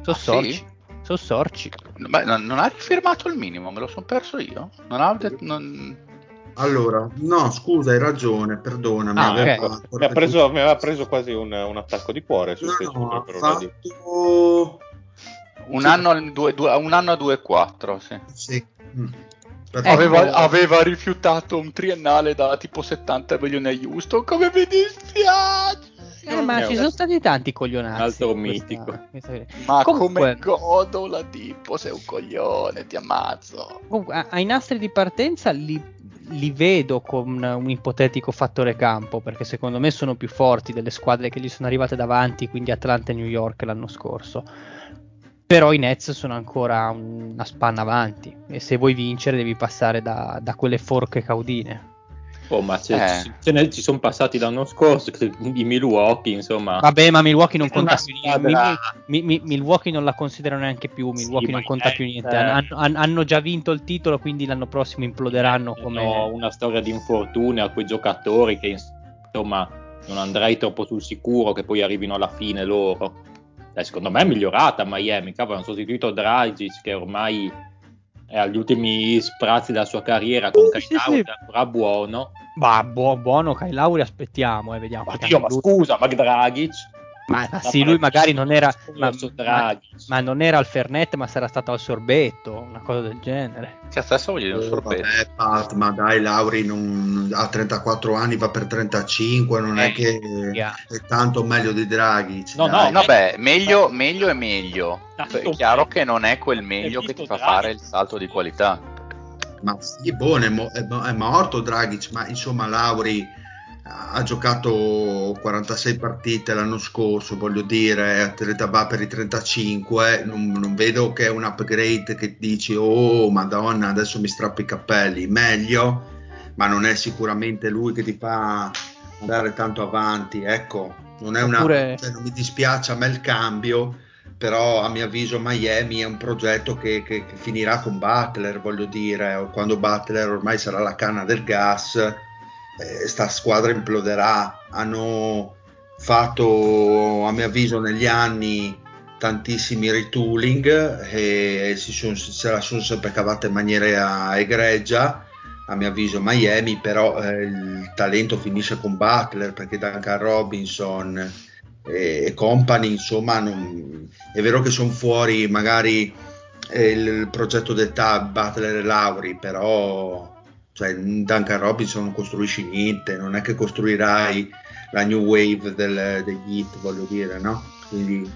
sono ah, sorci. Sì? Sono sorci. Beh, non, non, ha firmato il minimo, me lo sono perso io. Non ha detto... Non... Allora, no, scusa, hai ragione, perdonami. Ah, okay. mi, ha preso, mi, aveva preso quasi un, un attacco di cuore su no, no, fatto... Un, anno, un anno a 2,4, sì. Sì, Mm. Aveva, aveva, rifiutato un triennale da tipo 70 milioni a Houston. Come mi dispiace! Eh, ma ci sono stati tanti coglionazzi. Altro questa- mitico. questa- Ma Comunque- come godo la tipo, sei un coglione, ti ammazzo. Comunque, ai nastri di partenza li, li vedo con un ipotetico fattore campo, perché secondo me sono più forti delle squadre che gli sono arrivate davanti, quindi Atlanta e New York l'anno scorso. Però i Nets sono ancora una spanna avanti e se vuoi vincere devi passare da, da quelle forche caudine. Oh, ma c'è- Eh. ci, ce ne- ci sono passati l'anno scorso di Milwaukee, insomma. Vabbè, ma Milwaukee non conta più niente. Mi- mi- Milwaukee non la considerano neanche più. Milwaukee Sì, non conta più niente. eh. Han- han- hanno già vinto il titolo, quindi l'anno prossimo imploderanno Hanno come. una storia di infortunio a quei giocatori che insomma non andrei troppo sul sicuro che poi arrivino alla fine loro. Eh, secondo me è migliorata Miami, cavolo, hanno sostituito Dragic che ormai è agli ultimi sprazzi della sua carriera con Uh, Kyle sì, ancora buono. Ma buo- buono, Kai Lauri, aspettiamo, eh, vediamo. Ma Dio, ma lui- scusa, ma Dragic? Ma- sì, lui magari non era. Ma, ma- ma non era al Fernet, ma sarà stato al sorbetto, una cosa del genere. Cazzo, adesso voglio dire un Oh, sorbetto. vabbè, Pat, ma dai, Lauri non- ha 34 anni, va per 35, non è Eh, che via. è tanto meglio di Draghi. No, dai. no, Vabbè, meglio, meglio è meglio. È chiaro che non è quel meglio che ti fa Draghi? fare il salto di qualità. Ma sì, buono, è, mo- è mo- è morto Dragic, ma insomma Lauri ha giocato 46 partite l'anno scorso, voglio dire, atleta va per i 35, non, non vedo che è un upgrade che dici oh madonna adesso mi strappo i capelli, meglio, ma non è sicuramente lui che ti fa andare tanto avanti, ecco, non è una, Oppure- cioè, non mi dispiace a me il cambio, però a mio avviso Miami è un progetto che, che- che finirà con Butler, voglio dire, quando Butler ormai sarà la canna del gas, eh, sta squadra imploderà. Hanno fatto, a mio avviso, negli anni tantissimi retooling e si sono, se la sono sempre cavata in maniera egregia. A mio avviso Miami, però eh, il talento finisce con Butler perché Duncan Robinson e, e company, insomma, non- è vero che sono fuori magari eh, il, progetto d'età Butler e Lauri, però cioè, Duncan Robinson non costruisci niente, non è che costruirai la new wave del, degli hit, voglio dire, no? Quindi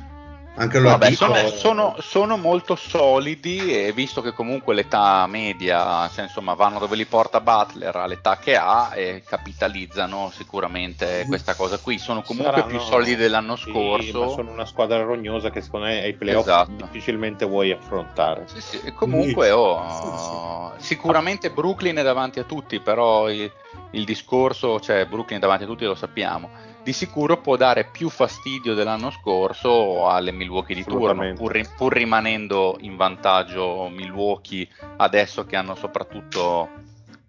anche lo Vabbè, sono, sono- sono molto solidi e visto che comunque l'età media, cioè, insomma, vanno dove li porta Butler all'età che ha e capitalizzano sicuramente questa cosa qui. Sono comunque Saranno- più solidi dell'anno Sì, scorso. ma sono una squadra rognosa che secondo me ai playoff Esatto. difficilmente vuoi affrontare. Sì, sì, e comunque oh, sicuramente Brooklyn è davanti a tutti, però il, il discorso, cioè Brooklyn è davanti a tutti lo sappiamo, di sicuro può dare più fastidio dell'anno scorso alle Milwaukee di turno, pur, ri- pur rimanendo in vantaggio Milwaukee adesso che hanno soprattutto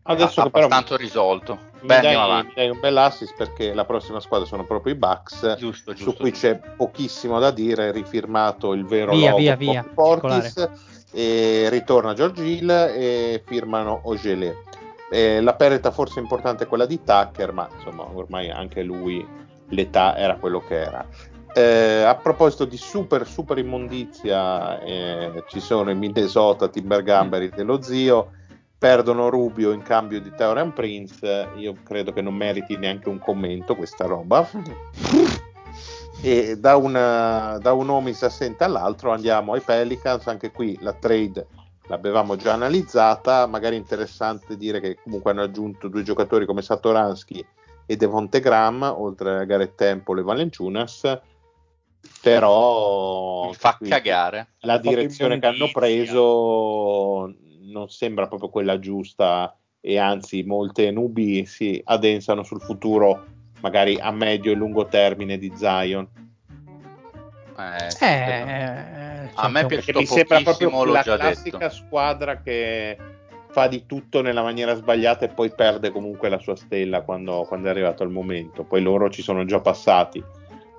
Adesso a- che però abbastanza risolto. mi Beh, dai, avanti. mi dai un bel assist perché la prossima squadra sono proprio i Bucks. Giusto, su giusto. cui c'è pochissimo da dire, rifirmato il vero Via, logo via, via, Portis, e ritorna George Hill e firmano Ogele. Eh, la perdita forse importante è quella di Tucker, ma insomma ormai anche lui l'età era quello che era. Eh, a proposito di super super immondizia, eh, ci sono i Minnesota Timbergamberi dello zio, perdono Rubio in cambio di Theorem Prince. Io credo che non meriti neanche un commento questa roba. E da, una, da un Omis assente all'altro andiamo ai Pelicans, anche qui la trade l'avevamo già analizzata, magari interessante dire che comunque hanno aggiunto due giocatori come Satoransky e Devonte Graham, oltre a Gareth Temple e Valenciunas, però Mi fa qui cagare. la direzione che hanno preso non sembra proprio quella giusta e anzi molte nubi si addensano sul futuro magari a medio e lungo termine di Zion Eh, sì, Eh, A me certo. piace- perché mi sembra proprio l'ho la classica detto. squadra che fa di tutto nella maniera sbagliata e poi perde comunque la sua stella quando, quando è arrivato il momento poi loro ci sono già passati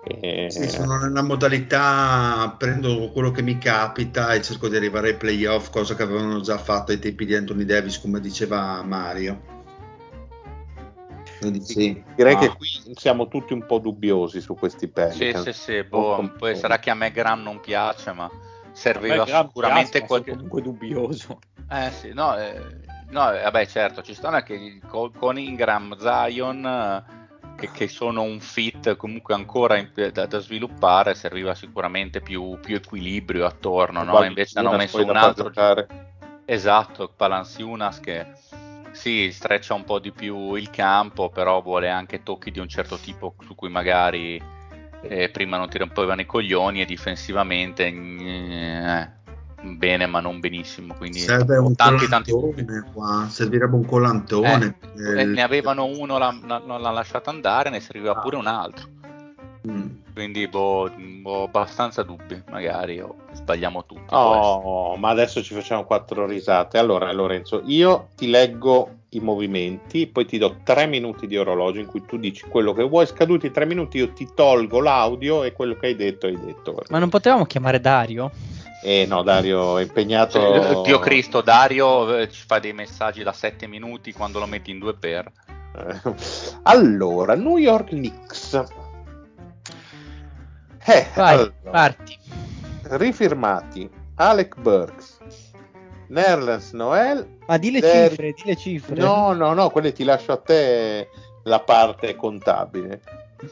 E- Sì, sono nella modalità prendo quello che mi capita e cerco di arrivare ai playoff, cosa che avevano già fatto ai tempi di Anthony Davis, come diceva Mario. Quindi sì. direi Ah. che qui siamo tutti un po' dubbiosi su questi Sì, Pelicans sì, sì, boh, poi sarà che a me Graham non piace, ma serviva Graham sicuramente sono comunque dubbioso. Eh sì, no, eh, no, eh, vabbè certo, ci stanno anche con, con Ingram, Zion, eh, che, che sono un fit comunque ancora in- da, da sviluppare, serviva sicuramente più, più equilibrio attorno, no? invece hanno messo un altro Esatto, Palanciunas che sì, streccia un po' di più il campo, però vuole anche tocchi di un certo tipo su cui magari eh, prima non ti rompevano i coglioni e difensivamente eh, bene ma non benissimo. Quindi Serve un tanti, tanti qua. Servirebbe un collantone. Eh, ne avevano uno, la, la, non l'ha lasciato andare, ne serviva ah. pure un altro. Mm. Quindi boh, ho abbastanza dubbi, magari oh, sbagliamo tutti. Oh, ma adesso ci facciamo quattro risate. Allora, Lorenzo, io ti leggo i movimenti, poi ti do tre minuti di orologio in cui tu dici quello che vuoi. Scaduti tre minuti, io ti tolgo l'audio e quello che hai detto hai detto. Perché... Ma non potevamo chiamare Dario? Eh no, Dario è impegnato. Cioè, Dio Cristo, Dario eh, ci fa dei messaggi da sette minuti quando lo metti in due per. allora, New York Knicks eh, Vai, allora, parti. Rifirmati Alec Burks, Nerlens Noel. Ma di le Der... cifre, di le cifre. No, no, no, quelle ti lascio a te la parte contabile.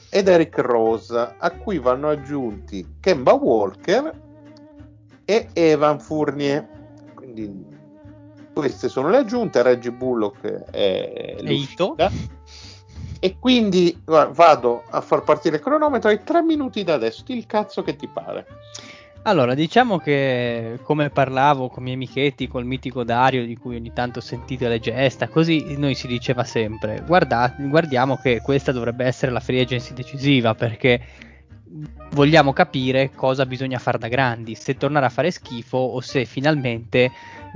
Ed Eric Rose, a cui vanno aggiunti Kemba Walker e Evan Fournier. Quindi queste sono le aggiunte. Reggie Bullock è l'uscita. E quindi vado a far partire il cronometro ai tre minuti da adesso. Il cazzo che ti pare. Allora, diciamo che come parlavo con i miei amichetti, col mitico Dario, di cui ogni tanto sentite le gesta, così noi si diceva sempre: guardate, guardiamo che questa dovrebbe essere la free agency decisiva perché vogliamo capire cosa bisogna fare da grandi, se tornare a fare schifo o se finalmente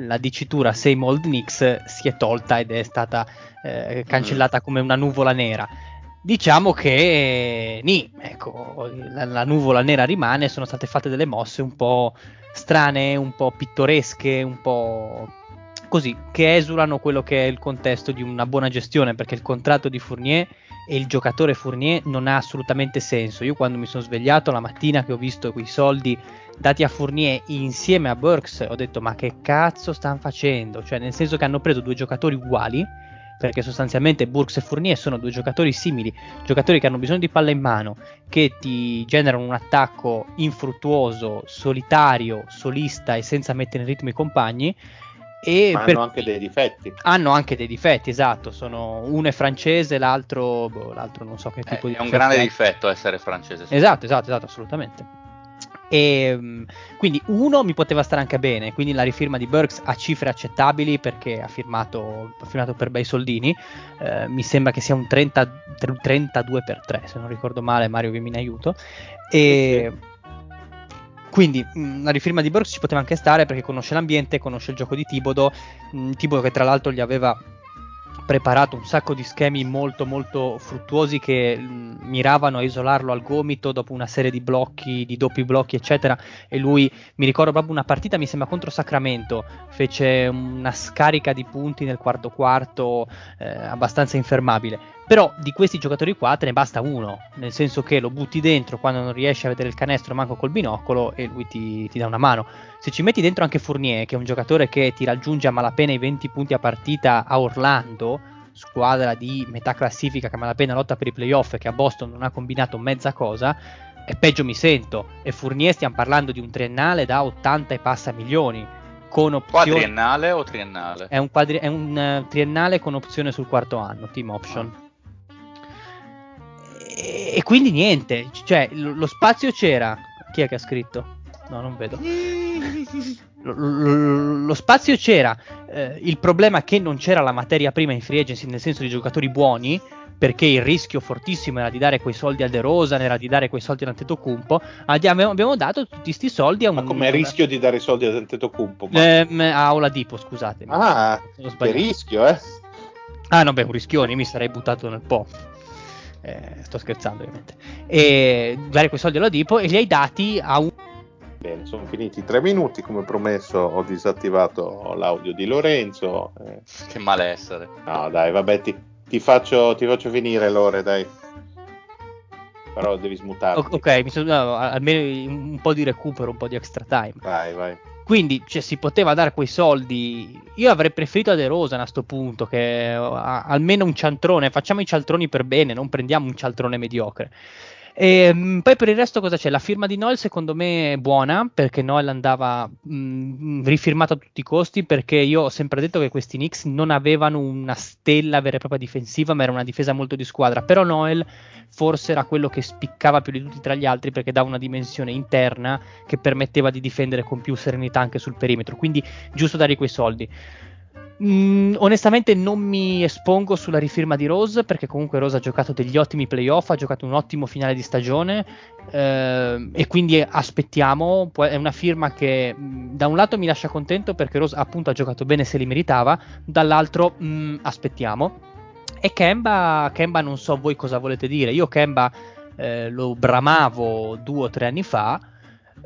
la dicitura Same Old Knicks si è tolta ed è stata eh, cancellata mm. come una nuvola nera. Diciamo che nì, ecco, la, la, nuvola nera rimane, sono state fatte delle mosse un po' strane, un po' pittoresche, un po' così, che esulano quello che è il contesto di una buona gestione, perché il contratto di Fournier e il giocatore Fournier non ha assolutamente senso. Io quando mi sono svegliato la mattina che ho visto quei soldi dati a Fournier insieme a Burks, ho detto ma che cazzo stanno facendo? Cioè nel senso che hanno preso due giocatori uguali, perché sostanzialmente Burks e Fournier sono due giocatori simili, giocatori che hanno bisogno di palla in mano, che ti generano un attacco infruttuoso, solitario, solista e senza mettere in ritmo i compagni. E Ma hanno anche dei difetti. Hanno anche dei difetti, esatto. Sono, uno è francese, l'altro, boh, l'altro non so che tipo eh, di È un grande difetto essere francese. Esatto, esatto, esatto, assolutamente. E, ehm, quindi uno mi poteva stare anche bene, quindi la rifirma di Burks a cifre accettabili perché ha firmato, ha firmato per bei soldini, eh, mi sembra che sia un 30, 32 per 3 se non ricordo male, Mario vi mi aiuto. E, quindi mh, la rifirma di Burks ci poteva anche stare perché conosce l'ambiente, conosce il gioco di Tibodo, mh, Tibodo che tra l'altro gli aveva preparato un sacco di schemi molto molto fruttuosi che mm, miravano a isolarlo al gomito dopo una serie di blocchi, di doppi blocchi eccetera. E lui mi ricordo proprio una partita mi sembra contro Sacramento. Fece una scarica di punti nel quarto quarto eh, abbastanza infermabile però di questi giocatori qua te ne basta uno nel senso che lo butti dentro quando non riesci a vedere il canestro manco col binocolo e lui ti, ti dà una mano se ci metti dentro anche Fournier che è un giocatore che ti raggiunge a malapena i 20 punti a partita a Orlando squadra di metà classifica che a malapena lotta per i playoff e che a Boston non ha combinato mezza cosa, e peggio mi sento. E Fournier stiamo parlando di un triennale da 80 e passa milioni. Con opzione... Quadriennale o triennale? È un, quadri... è un uh, triennale con opzione sul quarto anno, team option. E, e quindi niente, cioè lo, lo spazio c'era. Chi è che ha scritto? No, non vedo. Lo, lo, lo spazio c'era, eh, il problema è che non c'era la materia prima in free agency nel senso di giocatori buoni, perché il rischio fortissimo era di dare quei soldi a De Rosa, era di dare quei soldi a Antetokounmpo. Abbiamo, abbiamo dato tutti questi soldi a un... Ma come rischio di dare i soldi a Antetokounmpo? Ma... Eh, a Oladipo, scusate. Ah, che rischio, eh? Ah, no, beh, un rischione, mi sarei buttato nel po'. Eh, sto scherzando, ovviamente. E dare quei soldi a Oladipo e li hai dati a un Bene, sono finiti tre minuti, come promesso ho disattivato l'audio di Lorenzo. Eh. Che malessere. No, dai, vabbè, ti, ti, faccio, ti faccio, finire Lore, dai. Però devi smutare. ok, mi sono, no, almeno un po' di recupero, un po' di extra time. Vai, vai. Quindi cioè, si poteva dare quei soldi. Io avrei preferito a De Rosa a sto punto, che almeno un cialtrone. Facciamo i cialtroni per bene, non prendiamo un cialtrone mediocre. E, mh, poi per il resto cosa c'è? La firma di Noel secondo me è buona perché Noel andava mh, rifirmato a tutti i costi perché io ho sempre detto che questi Knicks non avevano una stella vera e propria difensiva ma era una difesa molto di squadra. Però Noel forse era quello che spiccava più di tutti tra gli altri perché dava una dimensione interna che permetteva di difendere con più serenità anche sul perimetro. Quindi giusto dare quei soldi Mm, onestamente non mi espongo sulla rifirma di Rose perché comunque Rose ha giocato degli ottimi playoff, ha giocato un ottimo finale di stagione eh, e quindi aspettiamo, è una firma che mm, da un lato mi lascia contento perché Rose appunto ha giocato bene se li meritava, dall'altro mm, aspettiamo. E Kemba, Kemba non so voi cosa volete dire, io Kemba eh, lo bramavo due o tre anni fa,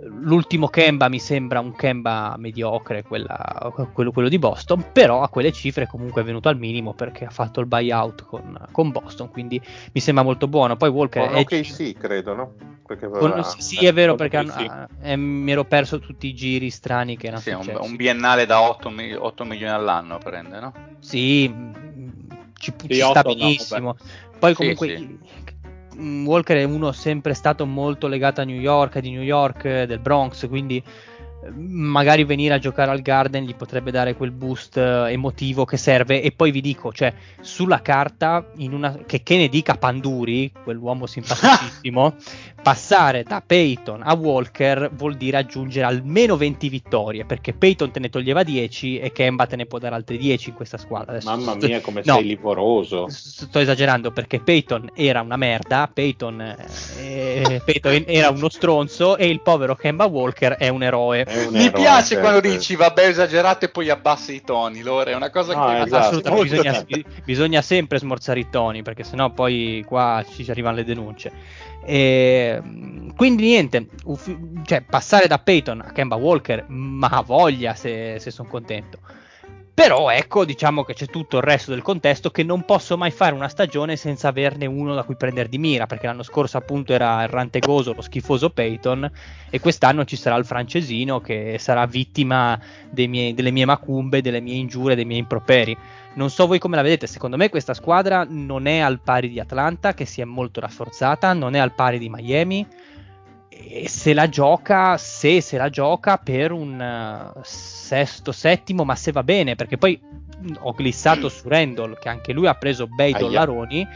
L'ultimo Kemba mi sembra un Kemba mediocre, quella, quello, quello, di Boston, però a quelle cifre comunque è venuto al minimo perché ha fatto il buyout con, con Boston, quindi mi sembra molto buono. Poi Walker con è... Ok, sì, credo, no? Con, sì, è vero perché hanno, sì. eh, mi ero perso tutti i giri strani che erano sì, un, un, biennale da 8, 8, milioni all'anno prende, no? Sì, ci, ci sta benissimo. No, Poi comunque Mm, Walker è uno sempre stato molto legato a New York, di New York, del Bronx, quindi magari venire a giocare al Garden gli potrebbe dare quel boost eh, emotivo che serve. E poi vi dico cioè sulla carta in una, che, che ne dica Panduri quell'uomo simpaticissimo passare da Peyton a Walker vuol dire aggiungere almeno 20 vittorie perché Peyton te ne toglieva 10 e Kemba te ne può dare altre 10 in questa squadra Adesso mamma mia come no, sei livoroso sto esagerando perché Peyton era una merda Peyton, eh, Peyton era uno stronzo e il povero Kemba Walker è un eroe mi piace certo. quando dici vabbè esagerato e poi abbassi i toni, Lore, è una cosa no, che esatto. assolutamente bisogna, bisogna, sempre smorzare i toni perché sennò poi qua ci arrivano le denunce. E, quindi niente, uffi- cioè, passare da Peyton a Kemba Walker, ma voglia se, se sono contento. Però ecco, diciamo che c'è tutto il resto del contesto che non posso mai fare una stagione senza averne uno da cui prendere di mira, perché l'anno scorso appunto era il rantegoso, lo schifoso Peyton e quest'anno ci sarà il francesino che sarà vittima miei, delle mie macumbe, delle mie ingiurie, dei miei improperi. Non so voi come la vedete, secondo me questa squadra non è al pari di Atlanta, che si è molto rafforzata, non è al pari di Miami e se la gioca, se se la gioca per un uh, sesto, settimo, ma se va bene, perché poi ho glissato su Randall, che anche lui ha preso bei Aia. dollaroni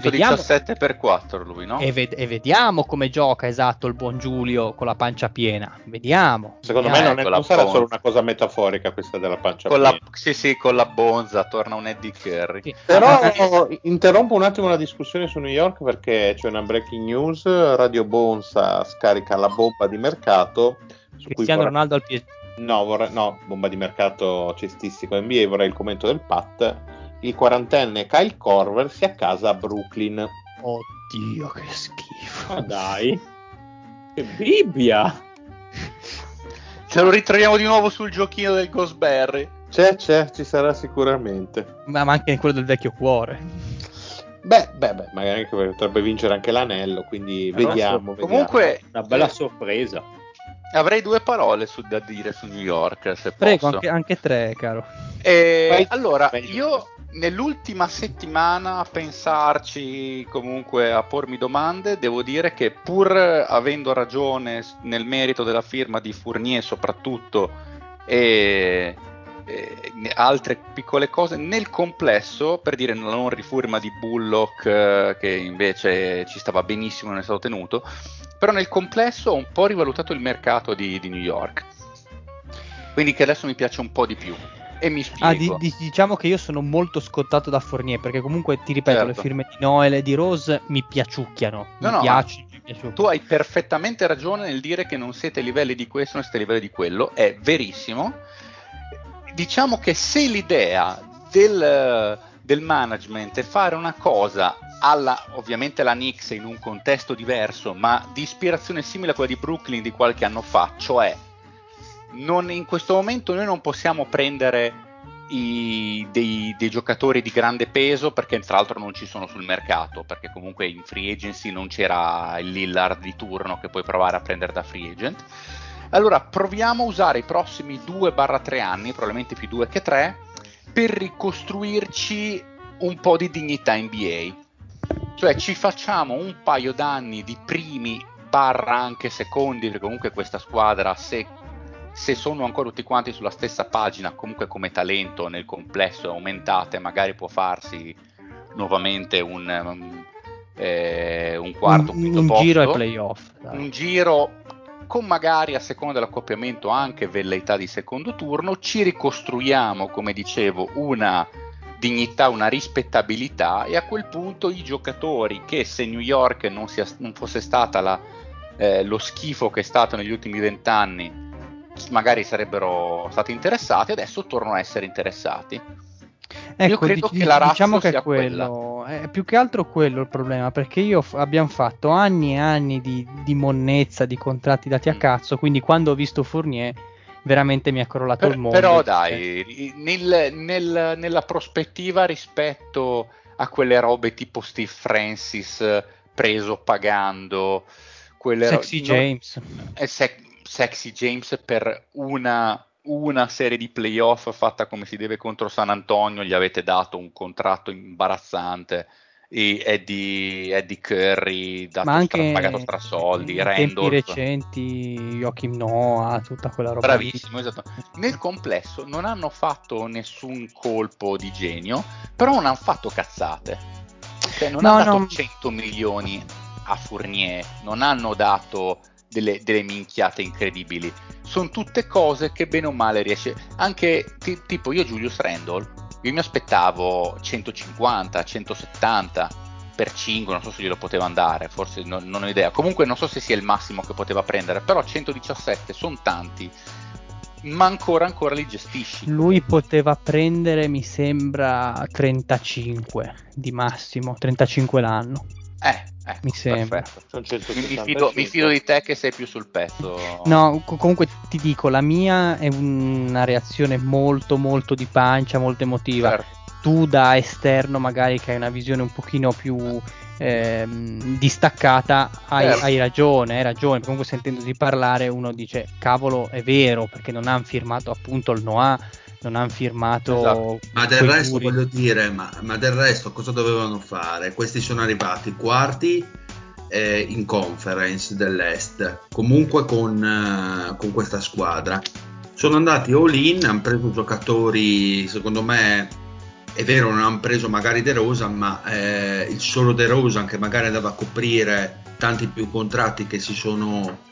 117 per 4 lui, no? E, ved- e, vediamo come gioca esatto il buon Giulio con la pancia piena. Vediamo. Secondo vediamo. me non, è, non sarà solo una cosa metaforica questa della pancia con piena. La, sì, sì, con la bonza torna un Eddie Curry. Sì. Però ah, interrompo un attimo la discussione su New York perché c'è una breaking news. Radio Bonza scarica la bomba di mercato. Su Cristiano vorrei... Ronaldo al piede. No, vorrei... no, bomba di mercato cestistico NBA. Vorrei il commento del Pat il quarantenne Kyle Corver si accasa a Brooklyn. Oddio, che schifo. Ma dai, che Bibbia! Ce lo ritroviamo di nuovo sul giochino del Ghostberry. C'è, c'è, ci sarà sicuramente. Ma, ma anche in quello del vecchio cuore. Beh, beh, beh, magari potrebbe vincere anche l'anello, quindi Però vediamo, so, Comunque, una bella sorpresa. Avrei due parole su, da dire su New York, se Prego, posso. Anche, anche tre, caro. E, allora, io nell'ultima settimana a pensarci comunque a pormi domande, devo dire che pur avendo ragione nel merito della firma di Fournier soprattutto e, e altre piccole cose, nel complesso, per dire la non rifirma di Bullock eh, che invece ci stava benissimo non è stato tenuto, però nel complesso ho un po' rivalutato il mercato di, di New York. Quindi che adesso mi piace un po' di più. E mi spiego. Ah, di, di, diciamo che io sono molto scottato da Fournier perché comunque ti ripeto, certo. le firme di Noel e di Rose mi piaciucchiano. No, mi no, mi piace. Tu hai perfettamente ragione nel dire che non siete a livelli di questo, non siete a livelli di quello, è verissimo. Diciamo che se l'idea del, del management è fare una cosa alla ovviamente la Knicks in un contesto diverso, ma di ispirazione simile a quella di Brooklyn di qualche anno fa, cioè non, in questo momento noi non possiamo prendere i, dei, dei, giocatori di grande peso perché tra l'altro non ci sono sul mercato perché comunque in free agency non c'era il Lillard di turno che puoi provare a prendere da free agent Allora proviamo a usare i prossimi 2-3 anni, probabilmente più 2 che 3, per ricostruirci un po' di dignità NBA. Cioè ci facciamo un paio d'anni di primi barra anche secondi, perché comunque questa squadra, se, se, sono ancora tutti quanti sulla stessa pagina, comunque come talento nel complesso aumentate, magari può farsi nuovamente un, um, eh, un quarto, un, un posto, giro ai playoff. Dai. Un giro con magari a seconda dell'accoppiamento anche velleità di secondo turno, ci ricostruiamo, come dicevo, una dignità, una rispettabilità e a quel punto i giocatori che se New York non, sia, non fosse stata la, eh, lo schifo che è stato negli ultimi vent'anni magari sarebbero stati interessati, adesso tornano a essere interessati. Ecco, io credo dic- che la diciamo che è quello, è più che altro quello il problema, perché io f- abbiamo fatto anni e anni di, di, monnezza, di contratti dati a mm. cazzo, quindi quando ho visto Fournier veramente mi ha crollato per, il mondo. Però dai, nel, nel, nella prospettiva rispetto a quelle robe tipo Steve Francis preso pagando, quelle Sexy ro- James. No, se- Sexy James per una una serie di playoff fatta come si deve contro San Antonio, gli avete dato un contratto imbarazzante. Eddie, Eddie Curry dato ma anche stra, pagato strasoldi, in Randolph. tempi recenti Joachim Noah, tutta quella roba bravissimo, esatto. nel complesso non hanno fatto nessun colpo di genio però non hanno fatto cazzate cioè, non no, hanno dato no. 100 milioni a Fournier non hanno dato delle, delle minchiate incredibili. Sono tutte cose che bene o male riesce. Anche t- tipo io Julius Randall, io mi aspettavo 150, 170 per 5, non so se glielo poteva andare, forse non, non ho idea. Comunque non so se sia il massimo che poteva prendere, però 117 sono tanti ma ancora ancora li gestisci. Lui poteva prendere, mi sembra, 35 di massimo, 35 l'anno. Eh, eh, mi sembra. Mi fido, mi fido, di te che sei più sul pezzo. No, comunque ti dico, la mia è una reazione molto molto di pancia, molto emotiva. Certo. Tu da esterno magari che hai una visione un pochino più ehm, distaccata hai, certo. hai, ragione, hai ragione. Comunque sentendoti parlare uno dice cavolo è vero perché non hanno firmato appunto il Noah non hanno firmato. Esatto. Ma del resto puri. voglio dire, ma, ma, del resto cosa dovevano fare? Questi sono arrivati quarti eh, in conference dell'Est, comunque con, eh, con, questa squadra. Sono andati all in, hanno preso giocatori, secondo me, è vero, non hanno preso magari De Rosan, ma eh, il solo De Rosan che magari andava a coprire tanti più contratti che si sono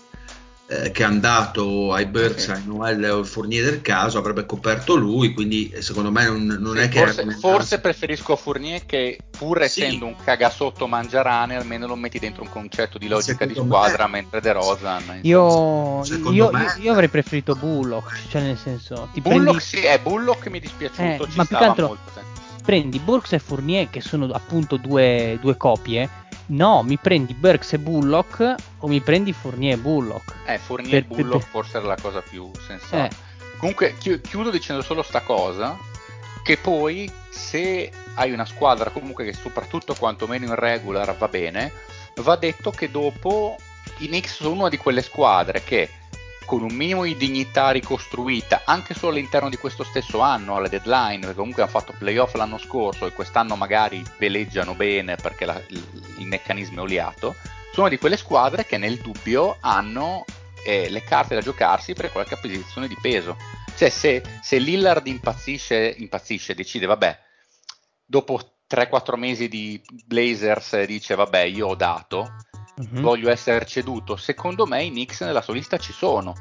eh, che è andato ai ai Noel o al Fournier del caso, avrebbe coperto lui, quindi eh, secondo me non, non sì, è che... Forse, forse preferisco Fournier che pur essendo sì. un cagasotto mangiarane almeno lo metti dentro un concetto di logica secondo di squadra, me, mentre De Rosan... Io, io, me, io, avrei preferito Bullock, cioè nel senso... Ti Bullock prendi... sì, è Bullock mi è dispiaciuto, eh, ma più che altro molto, prendi Burks e Fournier che sono appunto due, due coppie No, mi prendi Burks e Bullock o mi prendi Fournier e Bullock. Eh, Fournier e Bullock per, forse era la cosa più sensata. Eh. Comunque chiudo dicendo solo sta cosa, che poi se hai una squadra comunque che soprattutto quantomeno in regular va bene, va detto che dopo i Knicks sono una di quelle squadre che con un minimo di dignità ricostruita anche solo all'interno di questo stesso anno alle deadline perché comunque hanno fatto playoff l'anno scorso e quest'anno magari veleggiano bene perché la, il, il, meccanismo è oliato sono di quelle squadre che nel dubbio hanno eh, le carte da giocarsi per qualche acquisizione di peso. Cioè se, se Lillard impazzisce, impazzisce decide vabbè dopo 3-4 mesi di Blazers dice vabbè io ho dato mm-hmm. voglio essere ceduto. Secondo me i Knicks nella sua lista ci sono,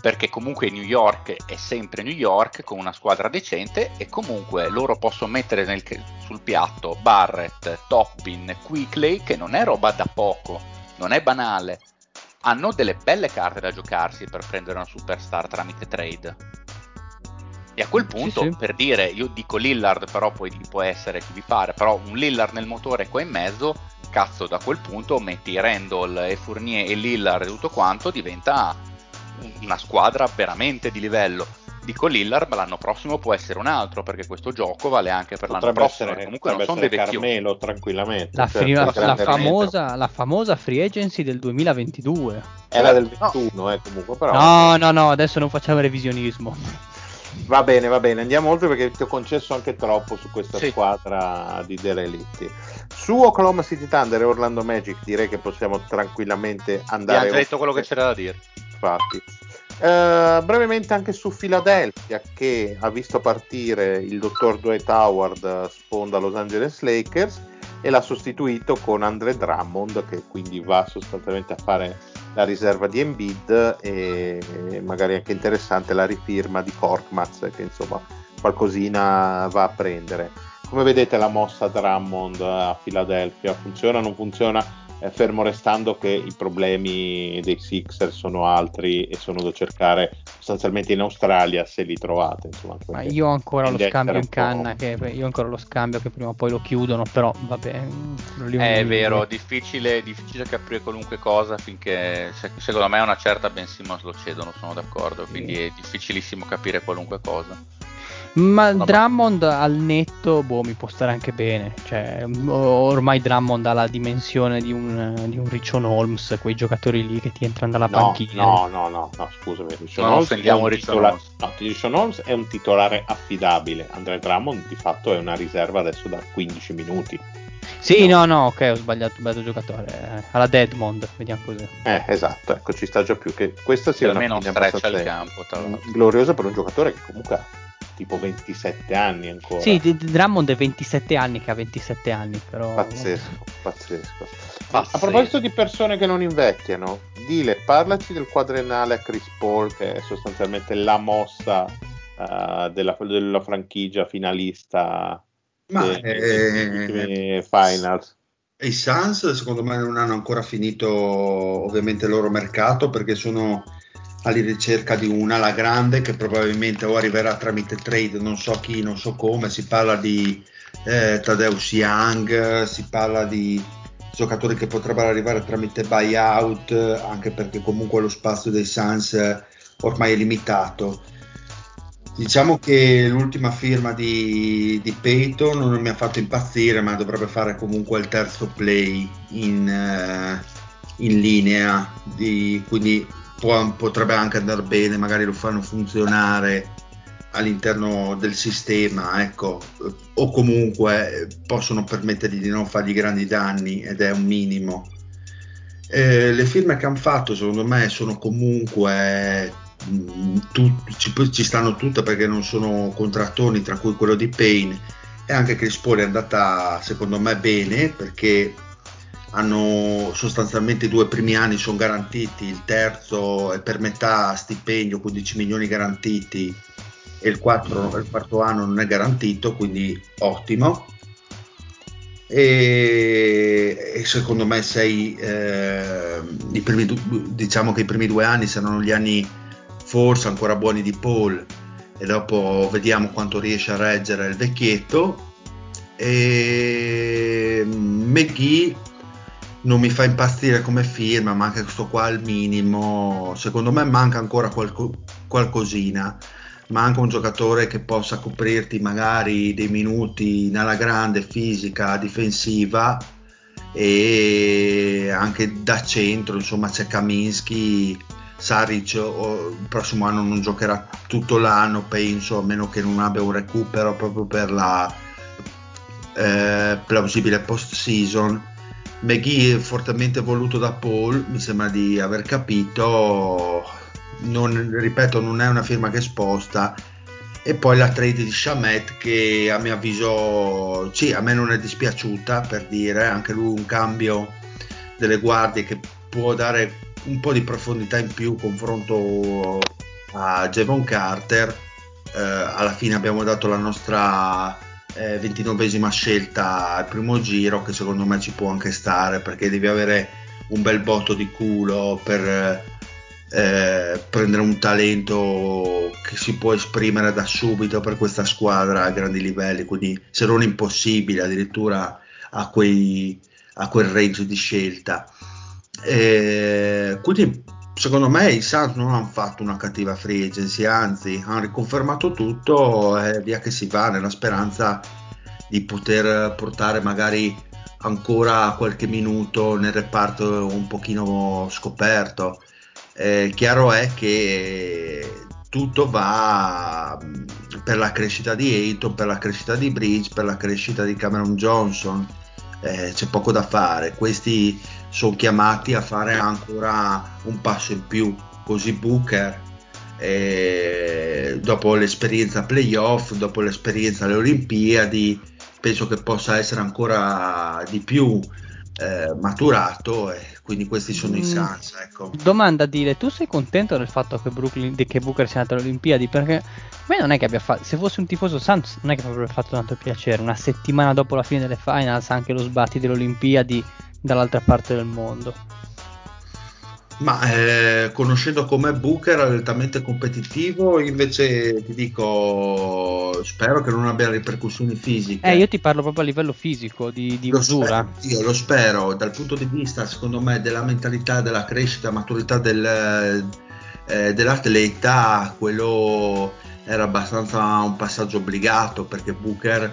perché comunque New York è sempre New York con una squadra decente e comunque loro possono mettere nel, sul piatto Barrett, Toppin, Quickley, che non è roba da poco, non è banale. Hanno delle belle carte da giocarsi per prendere una superstar tramite trade. E a quel punto, sì, sì. per dire, io dico Lillard, però poi può essere chi vi pare, però un Lillard nel motore qua in mezzo cazzo da quel punto metti Randall e Fournier e Lillard e tutto quanto diventa una squadra veramente di livello Dico Lillard, ma l'anno prossimo può essere un altro, perché questo gioco vale anche per l'anno Potrebbe prossimo. essere, Comunque non sono dei. Carmelo tranquillamente. La, certo, la- la famosa, la famosa free agency del 2022. Era del No. 21, eh, comunque, però. No, no, no, adesso non facciamo revisionismo. Va bene, va bene, andiamo oltre perché ti ho concesso anche troppo su questa Sì. squadra di derelitti. Su Oklahoma City Thunder e Orlando Magic direi che possiamo tranquillamente andare già detto quello che c'era da dire. infatti. Eh, brevemente anche su Philadelphia che ha visto partire il dottor Dwight Howard sponda Los Angeles Lakers e l'ha sostituito con Andre Drummond che quindi va sostanzialmente a fare la riserva di Embiid e magari anche interessante la rifirma di Korkmaz che insomma qualcosina va a prendere. Come vedete la mossa Drummond a Philadelphia funziona o non funziona? Eh, fermo restando che i problemi dei Sixer sono altri e sono da cercare sostanzialmente in Australia se li trovate. Insomma, Ma io ho ancora lo scambio in canna, che io ho ancora lo scambio che prima o poi lo chiudono, però vabbè. È vero, difficile, difficile capire qualunque cosa finché se- secondo me una certa Ben Simmons lo cedono, sono d'accordo, quindi è difficilissimo capire qualunque cosa. Ma Vabbè. Drummond al netto, boh, mi può stare anche bene. Cioè, ormai Drummond ha la dimensione di un, di un Richon Holmes, quei giocatori lì che ti entrano dalla No, panchina. no, no, no, no, scusami. Richon Non Holmes è un titola- Holmes. no, Richon Holmes è un titolare affidabile. Andre Drummond di fatto è una riserva adesso da 15 minuti. Sì, no, no, ok, ho sbagliato, ho sbagliato giocatore. alla Deadmond, vediamo così. Eh, esatto, ecco, ci sta già più che questa Che sia una almeno streccia il campo, tra l'altro. gloriosa per un giocatore che comunque ha tipo 27 anni ancora. Sì, Drummond è 27 anni che ha 27 anni, però... Pazzesco, pazzesco. Pazzesco. A proposito di persone che non invecchiano, Dile, parlaci del quadrenale a Chris Paul, che è sostanzialmente la mossa eh, della, della franchigia finalista Ma, dei- eh, finals. I Suns secondo me non hanno ancora finito ovviamente il loro mercato perché sono alla ricerca di una alla grande che probabilmente o arriverà tramite trade, non so chi, non so come, si parla di eh, Tadeusz Young, si parla di giocatori che potrebbero arrivare tramite buyout anche perché comunque lo spazio dei Suns ormai è limitato. Diciamo che l'ultima firma di, di Peyton non mi ha fatto impazzire, ma dovrebbe fare comunque il terzo play in, eh, in linea, di- quindi può- potrebbe anche andare bene, magari lo fanno funzionare all'interno del sistema, ecco, o comunque eh, possono permettergli di non fargli grandi danni ed è un minimo. Eh, le firme che hanno fatto secondo me sono comunque mh, tu- ci, ci stanno tutte perché non sono contrattoni tra cui quello di Payne e anche Chris Paul è andata secondo me bene perché hanno sostanzialmente i due primi anni sono garantiti il terzo è per metà stipendio 15 milioni garantiti e il, quattro- il quarto anno non è garantito quindi ottimo. E, e secondo me sei eh, i primi diciamo che i primi due anni saranno gli anni forse ancora buoni di Paul e dopo vediamo quanto riesce a reggere il vecchietto. E McGee non mi fa impazzire come firma ma anche questo qua al minimo. Secondo me manca ancora qualco- qualcosina. Manca un giocatore che possa coprirti magari dei minuti nella grande fisica difensiva e anche da centro insomma c'è Kaminsky Saric il prossimo anno non giocherà tutto l'anno penso a meno che non abbia un recupero proprio per la eh, plausibile post season McGee fortemente voluto da Paul mi sembra di aver capito. Non, ripeto non è una firma che sposta. E poi la trade di Shamet che a mio avviso sì, a me non è dispiaciuta per dire anche lui un cambio delle guardie che può dare un po' di profondità in più confronto a Javon Carter. Eh, alla fine abbiamo dato la nostra eh, 29esima scelta al primo giro che secondo me ci può anche stare perché devi avere un bel botto di culo per eh, prendere un talento che si può esprimere da subito per questa squadra a grandi livelli, quindi se non impossibile addirittura a, quei, a quel range di scelta. Eh, quindi secondo me i Suns non hanno fatto una cattiva free agency, anzi hanno riconfermato tutto e via che si va nella speranza di poter portare magari ancora qualche minuto nel reparto un pochino scoperto. Eh, chiaro è che tutto va mm, per la crescita di Ayton, per la crescita di Bridge, per la crescita di Cameron Johnson. Eh, c'è poco da fare. Questi sono chiamati a fare ancora un passo in più. Così Booker, eh, dopo l'esperienza playoff, dopo l'esperienza alle Olimpiadi, penso che possa essere ancora di più eh, maturato e quindi questi sono mm. i Suns ecco. domanda Dile tu sei contento del fatto che, Brooklyn, che Booker sia andato alle Olimpiadi perché a me non è che abbia fatto se fossi un tifoso Suns non è che mi avrebbe fatto tanto piacere una settimana dopo la fine delle finals anche lo sbatti delle Olimpiadi dall'altra parte del mondo ma eh, conoscendo com'è Booker altamente competitivo, invece ti dico, spero che non abbia ripercussioni fisiche. Eh, io ti parlo proprio a livello fisico, di, di lo usura. Spero, io lo spero, dal punto di vista, secondo me, della mentalità, della crescita, maturità del, eh, dell'atleta, quello era abbastanza un passaggio obbligato perché Booker,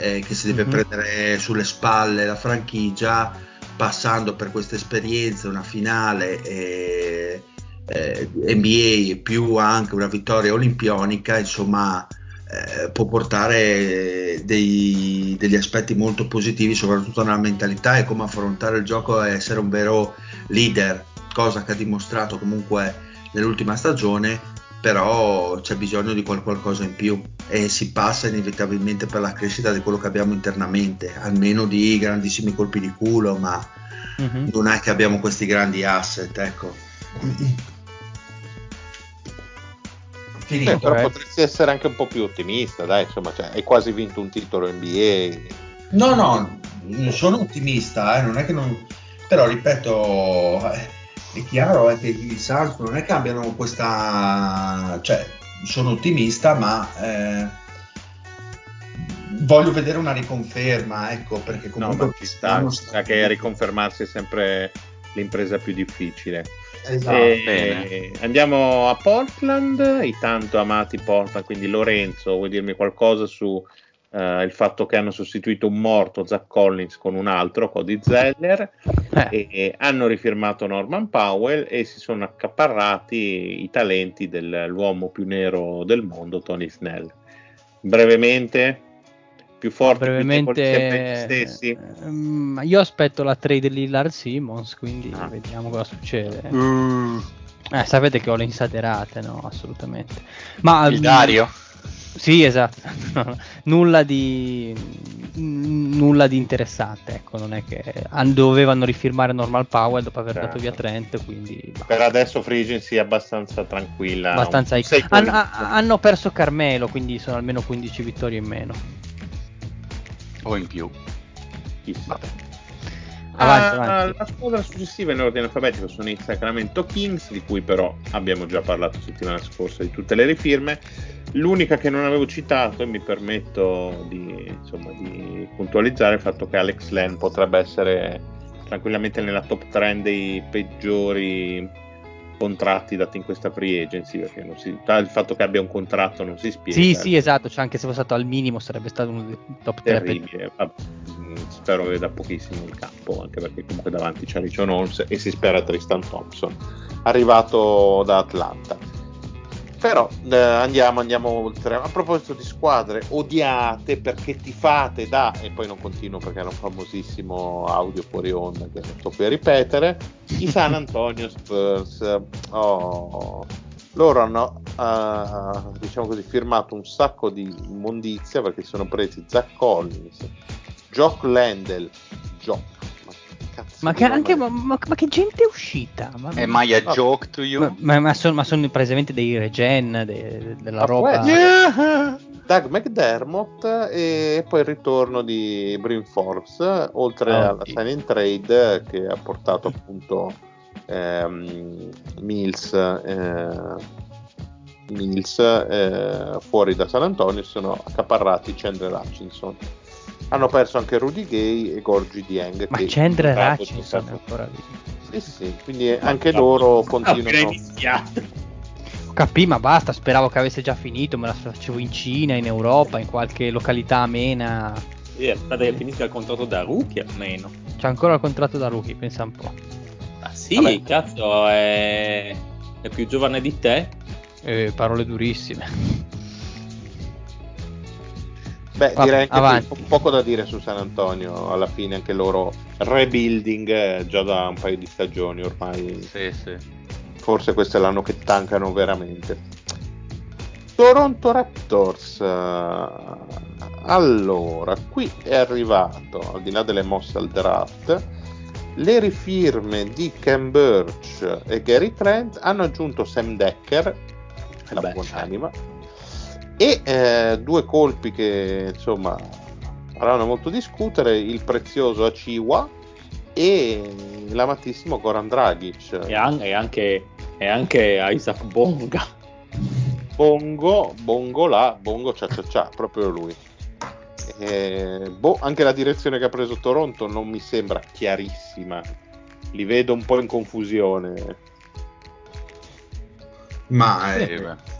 eh, che si deve mm-hmm. prendere sulle spalle la franchigia, passando per questa esperienza, una finale eh, eh, NBA più anche una vittoria olimpionica, insomma, eh, può portare dei, degli aspetti molto positivi, soprattutto nella mentalità e come affrontare il gioco e essere un vero leader, cosa che ha dimostrato comunque nell'ultima stagione però c'è bisogno di qualcosa in più e si passa inevitabilmente per la crescita di quello che abbiamo internamente, almeno di grandissimi colpi di culo, ma mm-hmm. non è che abbiamo questi grandi asset, ecco. Finito. Eh, però eh. potresti essere anche un po' più ottimista, dai, insomma, cioè, hai quasi vinto un titolo NBA. No, no, sono ottimista, eh, non è che non... però ripeto... Eh, è chiaro è che i Suns non è che abbiano questa cioè sono ottimista ma eh, voglio vedere una riconferma ecco perché comunque no, ci sta, sta che riconfermarsi è sempre l'impresa più difficile esatto. e, andiamo a Portland i tanto amati Portland quindi Lorenzo vuoi dirmi qualcosa su Uh, il fatto che hanno sostituito un morto Zach Collins con un altro, Cody Zeller, eh. e, e hanno rifirmato Norman Powell e si sono accaparrati i talenti dell'uomo più nero del mondo, Tony Snell. Brevemente, più forti brevemente stessi. Um, io aspetto la trade di Lillard Simmons, quindi ah. vediamo cosa succede. Mm. Eh, sapete che ho le insaderate, no? Assolutamente. Ma, il Dario? Sì, esatto. nulla, di, nulla di interessante. Ecco, non è che dovevano rifirmare Normal Powell dopo aver certo. dato via Trent. Quindi, per adesso Free Agency è abbastanza tranquilla. Abbastanza Han, hanno perso Carmelo, quindi sono almeno 15 vittorie in meno. O in più. Chissà. Vabbè. Avanti, ah, avanti. La squadra successiva in ordine alfabetico sono i Sacramento Kings, di cui però abbiamo già parlato settimana scorsa di tutte le rifirme. L'unica che non avevo citato, e mi permetto di, insomma, di puntualizzare, è il fatto che Alex Len potrebbe essere tranquillamente nella top 3 dei peggiori contratti dati in questa free agency perché si, il fatto che abbia un contratto non si spiega sì sì esatto cioè anche se fosse stato al minimo sarebbe stato uno dei top 3 terribile. Mm, spero che da pochissimo in campo anche perché comunque davanti c'è Richon Holmes e si spera Tristan Thompson arrivato da Atlanta però eh, andiamo, andiamo oltre. A proposito di squadre odiate perché ti fate da, e poi non continuo perché era un famosissimo audio fuori onda che non sto più a ripetere, i San Antonio Spurs. Oh, loro hanno uh, diciamo così, firmato un sacco di immondizia perché sono presi Zach Collins, Jock Landell, Jock ma che, anche, ma, ma, ma, che gente è uscita? Ma, è mai a joke to you? Ma, sono, sono praticamente dei regen de, della roba. Yeah. Doug McDermott e poi il ritorno di Brim Forbes, oltre oh, alla signing trade che ha portato appunto ehm, Mills, eh, Mills eh, fuori da San Antonio, sono accaparrati Chandler Hutchinson hanno perso anche Rudy Gay e Gorgi Dieng. Ma Chandler Hutchinson è ancora lì. Sì, sì, quindi anche loro continuano. Capì, ma basta, speravo che avesse già finito, me la facevo in Cina, in Europa, in qualche località amena. Sì, aspetta che finisca il contratto da rookie almeno. C'è ancora il contratto da rookie, pensa un po'. Ah sì, Vabbè. cazzo, è... è più giovane di te. Eh, parole durissime. Beh, Va- direi anche po- poco da dire su San Antonio, alla fine anche loro rebuilding già da un paio di stagioni ormai, Sì, sì. forse questo è l'anno che tancano veramente. Toronto Raptors, eh, allora, qui è arrivato, al di là delle mosse al draft, le rifirme di Ken Birch e Gary Trent hanno aggiunto Sam Decker, la buonanima, e eh, due colpi che insomma faranno molto discutere, il prezioso Aciwa e l'amatissimo Goran Dragic. E, an- e anche, e anche Isaac Bonga. Bongo, Bongo là, Bongo cia cia cia, proprio lui. Eh, boh, anche la direzione che ha preso Toronto non mi sembra chiarissima. Li vedo un po' in confusione. Ma, eh.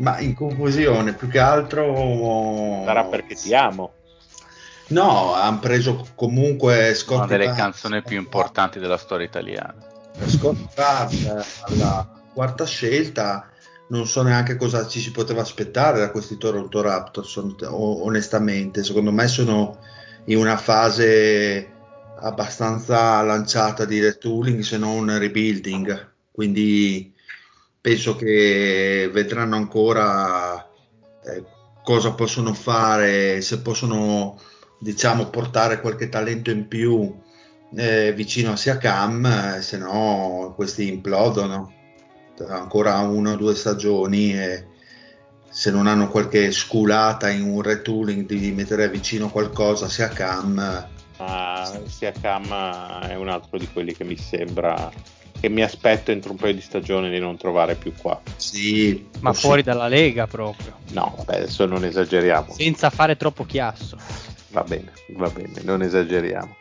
Ma in confusione, più che altro... Sarà perché ti amo. No, hanno preso comunque Scotty Una delle Barnes. canzoni più importanti della storia italiana. Scotty Barnes alla quarta scelta non so neanche cosa ci si poteva aspettare da questi Toronto Raptors onestamente secondo me sono in una fase abbastanza lanciata di retooling se non rebuilding quindi penso che vedranno ancora eh, cosa possono fare se possono diciamo portare qualche talento in più eh, vicino a Siakam eh, se no questi implodono. Ancora una o due stagioni e se non hanno qualche sculata in un retooling di mettere vicino qualcosa sia Cam Ma Siakam è un altro di quelli che mi sembra che mi aspetto entro un paio di stagioni di non trovare più qua. sì Ma possi- fuori dalla Lega proprio. No, vabbè, adesso non esageriamo. Senza fare troppo chiasso. Va bene, va bene, non esageriamo.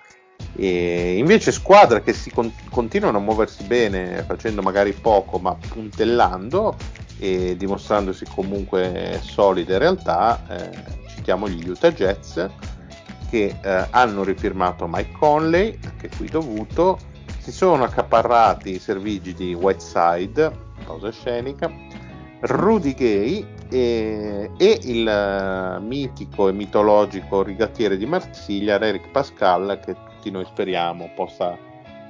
E invece squadre che si con- continuano a muoversi bene, facendo magari poco, ma puntellando e dimostrandosi comunque solide in realtà, eh, citiamo gli Utah Jets che eh, hanno rifirmato Mike Conley, anche qui dovuto, si sono accaparrati i servigi di Whiteside, cosa scenica, Rudy Gay e, e il eh, mitico e mitologico rigattiere di Marsiglia, Eric Pascal, che tutti noi speriamo possa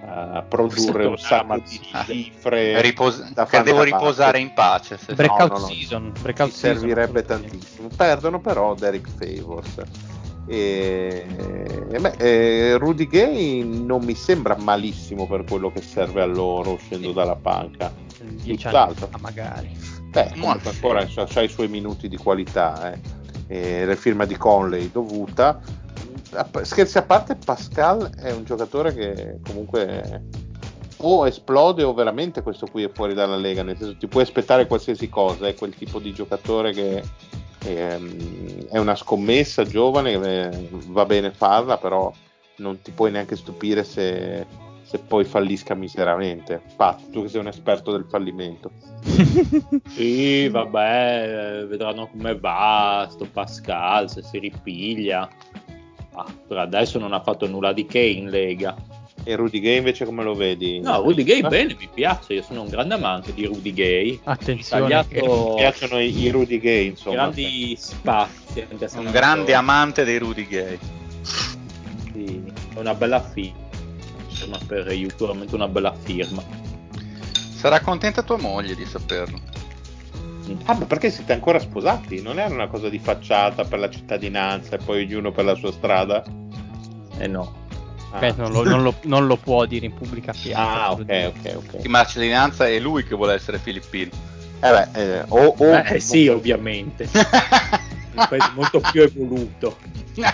eh, produrre un sacco di cifre Ripos- da che devo riposare in pace. se- Breakout no, no. season. Breakout ci servirebbe season. tantissimo. Perdono però Derek Favors. E, e beh, eh, Rudy Gay non mi sembra malissimo per quello che serve a loro uscendo dalla panca. Dieci Tutt'altro. magari. Beh, comunque sì. ancora ha i suoi minuti di qualità. Eh. E la firma di Conley dovuta. Scherzi a parte, Pascal è un giocatore che comunque o esplode o veramente questo qui è fuori dalla lega. Nel senso, ti puoi aspettare qualsiasi cosa. È quel tipo di giocatore che ehm, è una scommessa giovane. eh, va bene farla, però non ti puoi neanche stupire se, se poi fallisca miseramente. Pat, tu che sei un esperto del fallimento. Sì, vabbè, eh, vedranno come va sto Pascal, se si ripiglia. Ah, per adesso non ha fatto nulla di che in Lega. E Rudy Gay invece come lo vedi? No, Rudy Gay Eh? bene, mi piace, io sono un grande amante di Rudy Gay. Attenzione. Mi Tagliato piacciono i, i Rudy Gay, insomma. grandi spazi. Un grande so- amante dei Rudy Gay. Sì, è una bella firma per io, sicuramente una bella firma. Sarà contenta tua moglie di saperlo. Ah, ma perché siete ancora sposati? Non era una cosa di facciata per la cittadinanza e poi ognuno per la sua strada? Eh no. Ah, Beh, non, lo, non lo- non lo può dire in pubblica piazza. Ah, ok, di- ok, ok. Di cittadinanza è lui che vuole essere filippino. Eh beh, eh, o, o- Eh sì, ovviamente. Un paese molto più evoluto.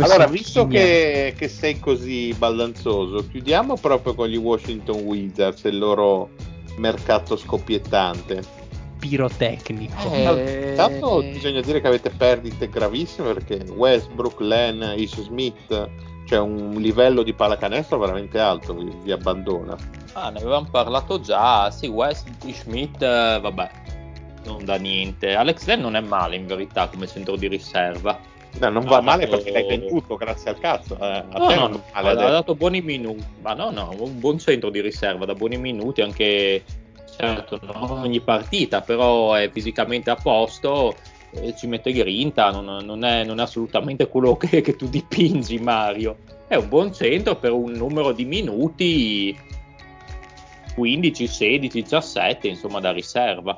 Allora, visto che, che sei così baldanzoso, chiudiamo proprio con gli Washington Wizards e il loro mercato scoppiettante. pirotecnico. Eh, Intanto bisogna dire che avete perdite gravissime perché Westbrook, Len, Ish Smith cioè un livello di pallacanestro veramente alto, vi, vi abbandona. Ah, ne avevamo parlato già, sì, West Schmidt, eh, vabbè, non da niente. Alex Len non è male in verità come centro di riserva. No, non No, va ha male dato- perché l'hai venduto, grazie al cazzo. Eh, a No, te no, non ha, ha adesso. dato buoni minuti, ma no, no, un buon centro di riserva, da buoni minuti anche, certo, non ogni partita, però è fisicamente a posto, ci mette grinta, non, non è, non è assolutamente quello che, che tu dipingi Mario, è un buon centro per un numero di minuti 15, 16, 17, insomma, da riserva.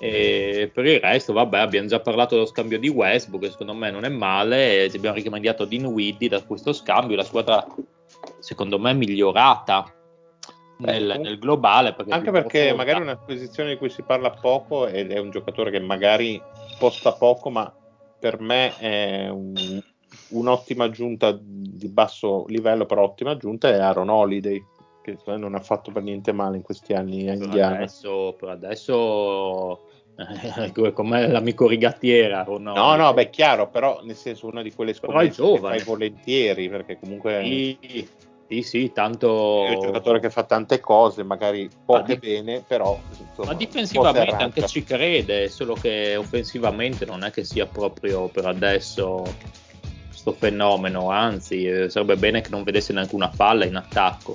E per il resto, vabbè, abbiamo già parlato dello scambio di Westbrook, che secondo me non è male. Ci abbiamo rimediato Dinwiddie da questo scambio. La squadra, secondo me, è migliorata nel, comunque- nel globale. Perché Anche perché magari è una posizione di cui si parla poco ed è un giocatore che magari sposta poco, ma per me è un- un'ottima aggiunta di basso livello, però ottima aggiunta è Aaron Holiday, che non ha fatto per niente male in questi anni a Indiana. adesso, per adesso eh, come l'amico rigattiera. o no? No, no, beh, chiaro, però nel senso una di quelle scommesse che fai volentieri, perché comunque Sì, sì, sì, tanto. è un giocatore che fa tante cose, magari poche di- bene, però insomma, Ma difensivamente anche ci crede, solo che offensivamente non è che sia proprio per adesso questo fenomeno, anzi eh, sarebbe bene che non vedesse neanche una palla in attacco.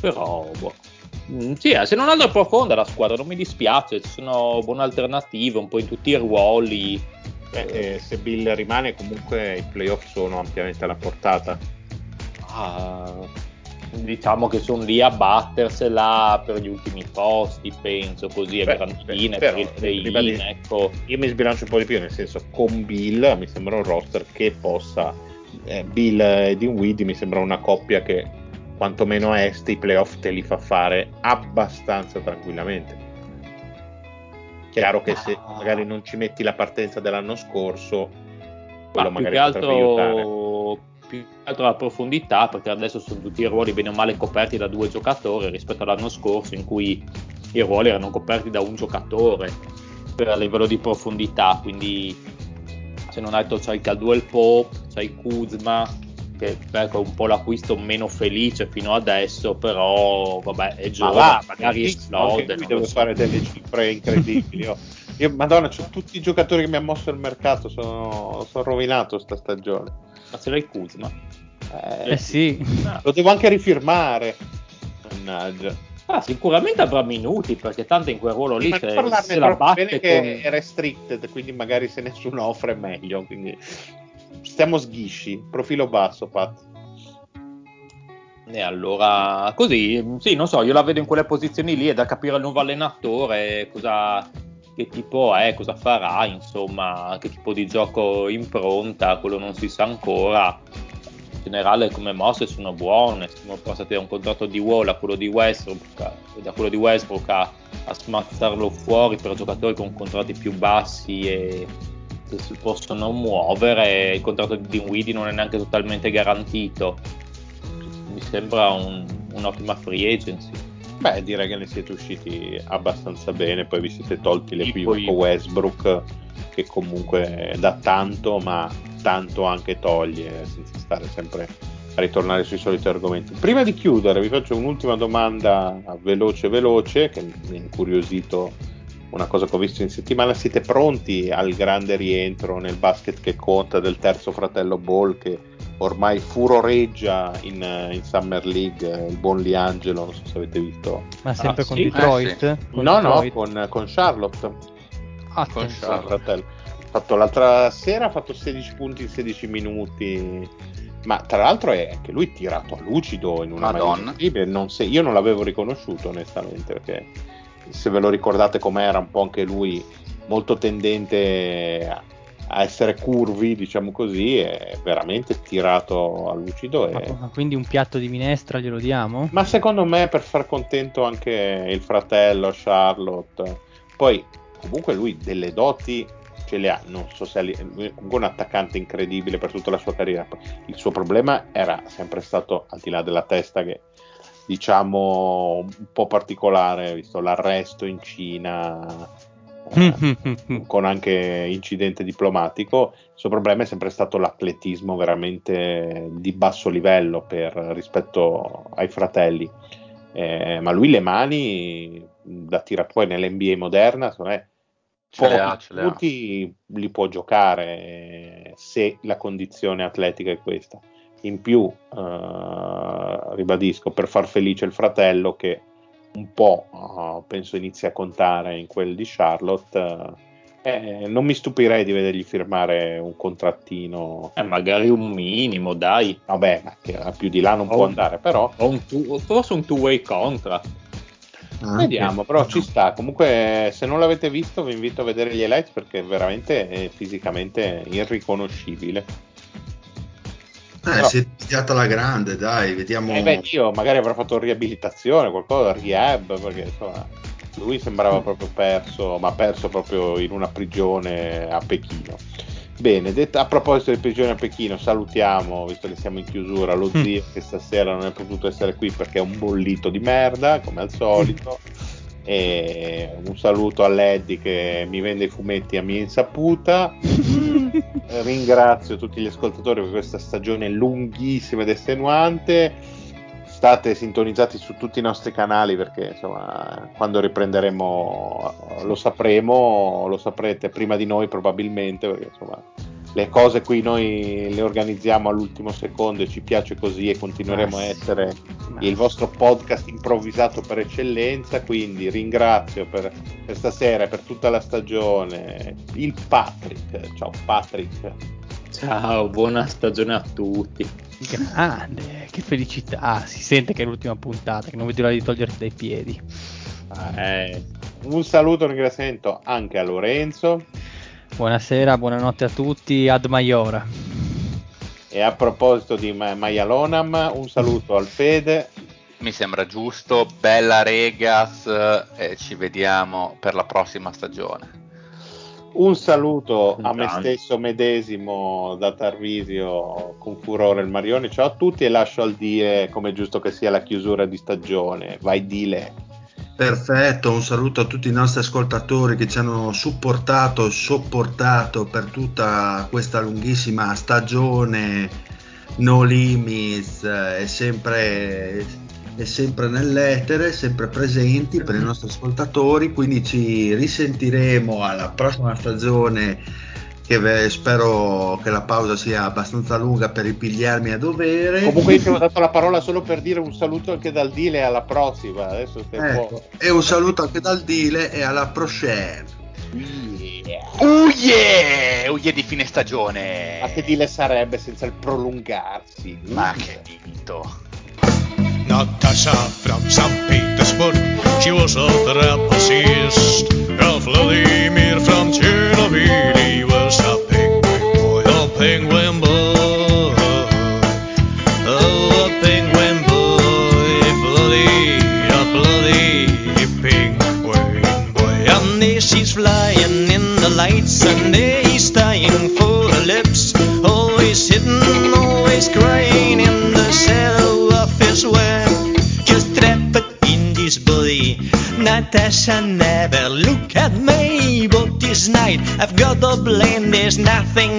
Però, boh. Mm, sì, eh, se non altro è profonda la squadra, non mi dispiace, ci sono buone alternative un po' in tutti i ruoli. Eh, eh, se Bill rimane comunque i playoff sono ampiamente alla portata. Ah, diciamo che sono lì a battersela per gli ultimi posti, penso, così, a Beh, beh, per il play-in, ecco. Io mi sbilancio un po' di più, nel senso con Bill mi sembra un roster che possa eh, Bill e Dinwiddie mi sembra una coppia che quantomeno a est i playoff te li fa fare abbastanza tranquillamente. Chiaro che se Ah. magari non ci metti la partenza dell'anno scorso, quello Ma magari potrebbe aiutare. Più che altro la profondità, perché adesso sono tutti i ruoli bene o male coperti da due giocatori rispetto all'anno scorso in cui i ruoli erano coperti da un giocatore per a livello di profondità, quindi se non altro c'hai Caldwell Pope, c'hai Kuzma che ecco, è un po' l'acquisto meno felice fino adesso, però vabbè è Ma giovane, va, magari sì, esplode. lui deve so. fare delle cifre incredibili. oh. Io, Madonna, tutti i giocatori che mi ha mosso il mercato, sono, sono rovinato sta stagione. Ma ce l'hai Kuzma? Eh sì. Lo devo anche rifirmare. Mannaggia. Ah, sicuramente avrà minuti perché tanto in quel ruolo lì Ma se, se la batte bene che con... è restricted, quindi magari se nessuno offre è meglio. Quindi stiamo sghisci, profilo basso, Pat. E allora, così, sì, non so, io la vedo in quelle posizioni lì, è da capire il nuovo allenatore, cosa, che tipo è, cosa farà, insomma, che tipo di gioco impronta, quello non si sa ancora. In generale come mosse sono buone, siamo passati da un contratto di Wall a quello di Westbrook, da quello di Westbrook a, a smazzarlo fuori per giocatori con contratti più bassi e che si possono muovere, il contratto di Dinwiddie non è neanche totalmente garantito mi sembra un- un'ottima free agency. Beh, direi che ne siete usciti abbastanza bene. Poi vi siete tolti le Sì, più poi- con Westbrook, che comunque dà tanto, ma tanto anche toglie, senza stare sempre a ritornare sui soliti argomenti. Prima di chiudere, vi faccio un'ultima domanda veloce, veloce, che mi ha incuriosito una cosa che ho visto in settimana. Siete pronti al grande rientro nel basket che conta del terzo fratello Ball che ormai furoreggia in, eh, in Summer League, eh, il buon Liangelo, non so se avete visto. Ma sempre Ah, con sì? Detroit? Eh, Con no, Detroit? no, con, con Charlotte. Ah, con Charlotte. fatto l'altra sera, ha fatto 16 punti in 16 minuti. Ma tra l'altro è che lui tirato a lucido in una Madonna. maniera. Non se- io non l'avevo riconosciuto onestamente perché se ve lo ricordate com'era un po' anche lui molto tendente a, essere curvi, diciamo così, è veramente tirato a lucido. E... ma quindi un piatto di minestra glielo diamo? Ma secondo me per far contento anche il fratello Charlotte. Poi comunque lui delle doti ce le ha, non so se è un attaccante incredibile per tutta la sua carriera. Il suo problema era sempre stato al di là della testa che diciamo un po' particolare, visto l'arresto in Cina con anche incidente diplomatico. Il suo problema è sempre stato l'atletismo veramente di basso livello per, rispetto ai fratelli. Eh, ma lui le mani da tirare poi nell'NBA moderna, secondo me, tutti li può giocare se la condizione atletica è questa. In più, eh, ribadisco, per far felice il fratello che un po' eh, penso inizia a contare in quel di Charlotte, eh, non mi stupirei di vedergli firmare un contrattino. Eh, magari un minimo, dai. Vabbè, ma che a più di là non Oh. può andare, però O un two- forse un two-way contract. Anche. Vediamo, però ci sta. Comunque, se non l'avete visto, vi invito a vedere gli highlights perché veramente è fisicamente irriconoscibile. Eh, Però- si è pigliata la grande, dai, vediamo. Eh beh, io magari avrà fatto riabilitazione, qualcosa, rehab, perché insomma, lui sembrava proprio perso, ma perso proprio in una prigione a Pechino. Bene, detta- a proposito di prigione a Pechino, salutiamo, visto che siamo in chiusura, lo zio che stasera non è potuto essere qui perché è un bollito di merda, come al solito. E un saluto a Leddy che mi vende i fumetti a mia insaputa. Ringrazio tutti gli ascoltatori per questa stagione lunghissima ed estenuante. State sintonizzati su tutti i nostri canali perché insomma, quando riprenderemo lo sapremo, lo saprete prima di noi probabilmente perché insomma, le cose qui noi le organizziamo all'ultimo secondo e ci piace così e continueremo a essere il vostro podcast improvvisato per eccellenza. Quindi ringrazio per, per stasera e per tutta la stagione il Patrick. Ciao Patrick. Ciao, buona stagione a tutti. Grande, che felicità. Si sente che è l'ultima puntata, che non vedo l'ora di toglierti dai piedi. Eh, Un saluto un ringraziamento anche a Lorenzo. Buonasera, buonanotte a tutti. Ad Maiora. E a proposito di Ma- Maialonam, un saluto al Fede. Mi sembra giusto, bella Regas e ci vediamo per la prossima stagione. Un saluto a me stesso medesimo da Tarvisio con furore il Marione. Ciao a tutti e lascio al dire come è giusto che sia la chiusura di stagione. Vai Dile. Perfetto, un saluto a tutti i nostri ascoltatori che ci hanno supportato e sopportato per tutta questa lunghissima stagione No Limits, eh, è sempre, è sempre nell'etere, sempre presenti per i nostri ascoltatori, quindi ci risentiremo alla prossima stagione che spero che la pausa sia abbastanza lunga per ripigliarmi a dovere. Comunque io ti ho dato la parola solo per dire un saluto anche dal Dile alla prossima. Adesso stai un po'. Ecco, e un saluto anche dal Dile e alla prochaine. Yeah. Oh yeah! Oh yeah di fine stagione! Ma che Dile sarebbe senza il prolungarsi? Ma che dito! Natasha from St. Petersburg, she was a trapezist. Vladimir from Chernobyl, he was a penguin boy, a penguin Natasha never look at me, but this night I've got the blame. There's nothing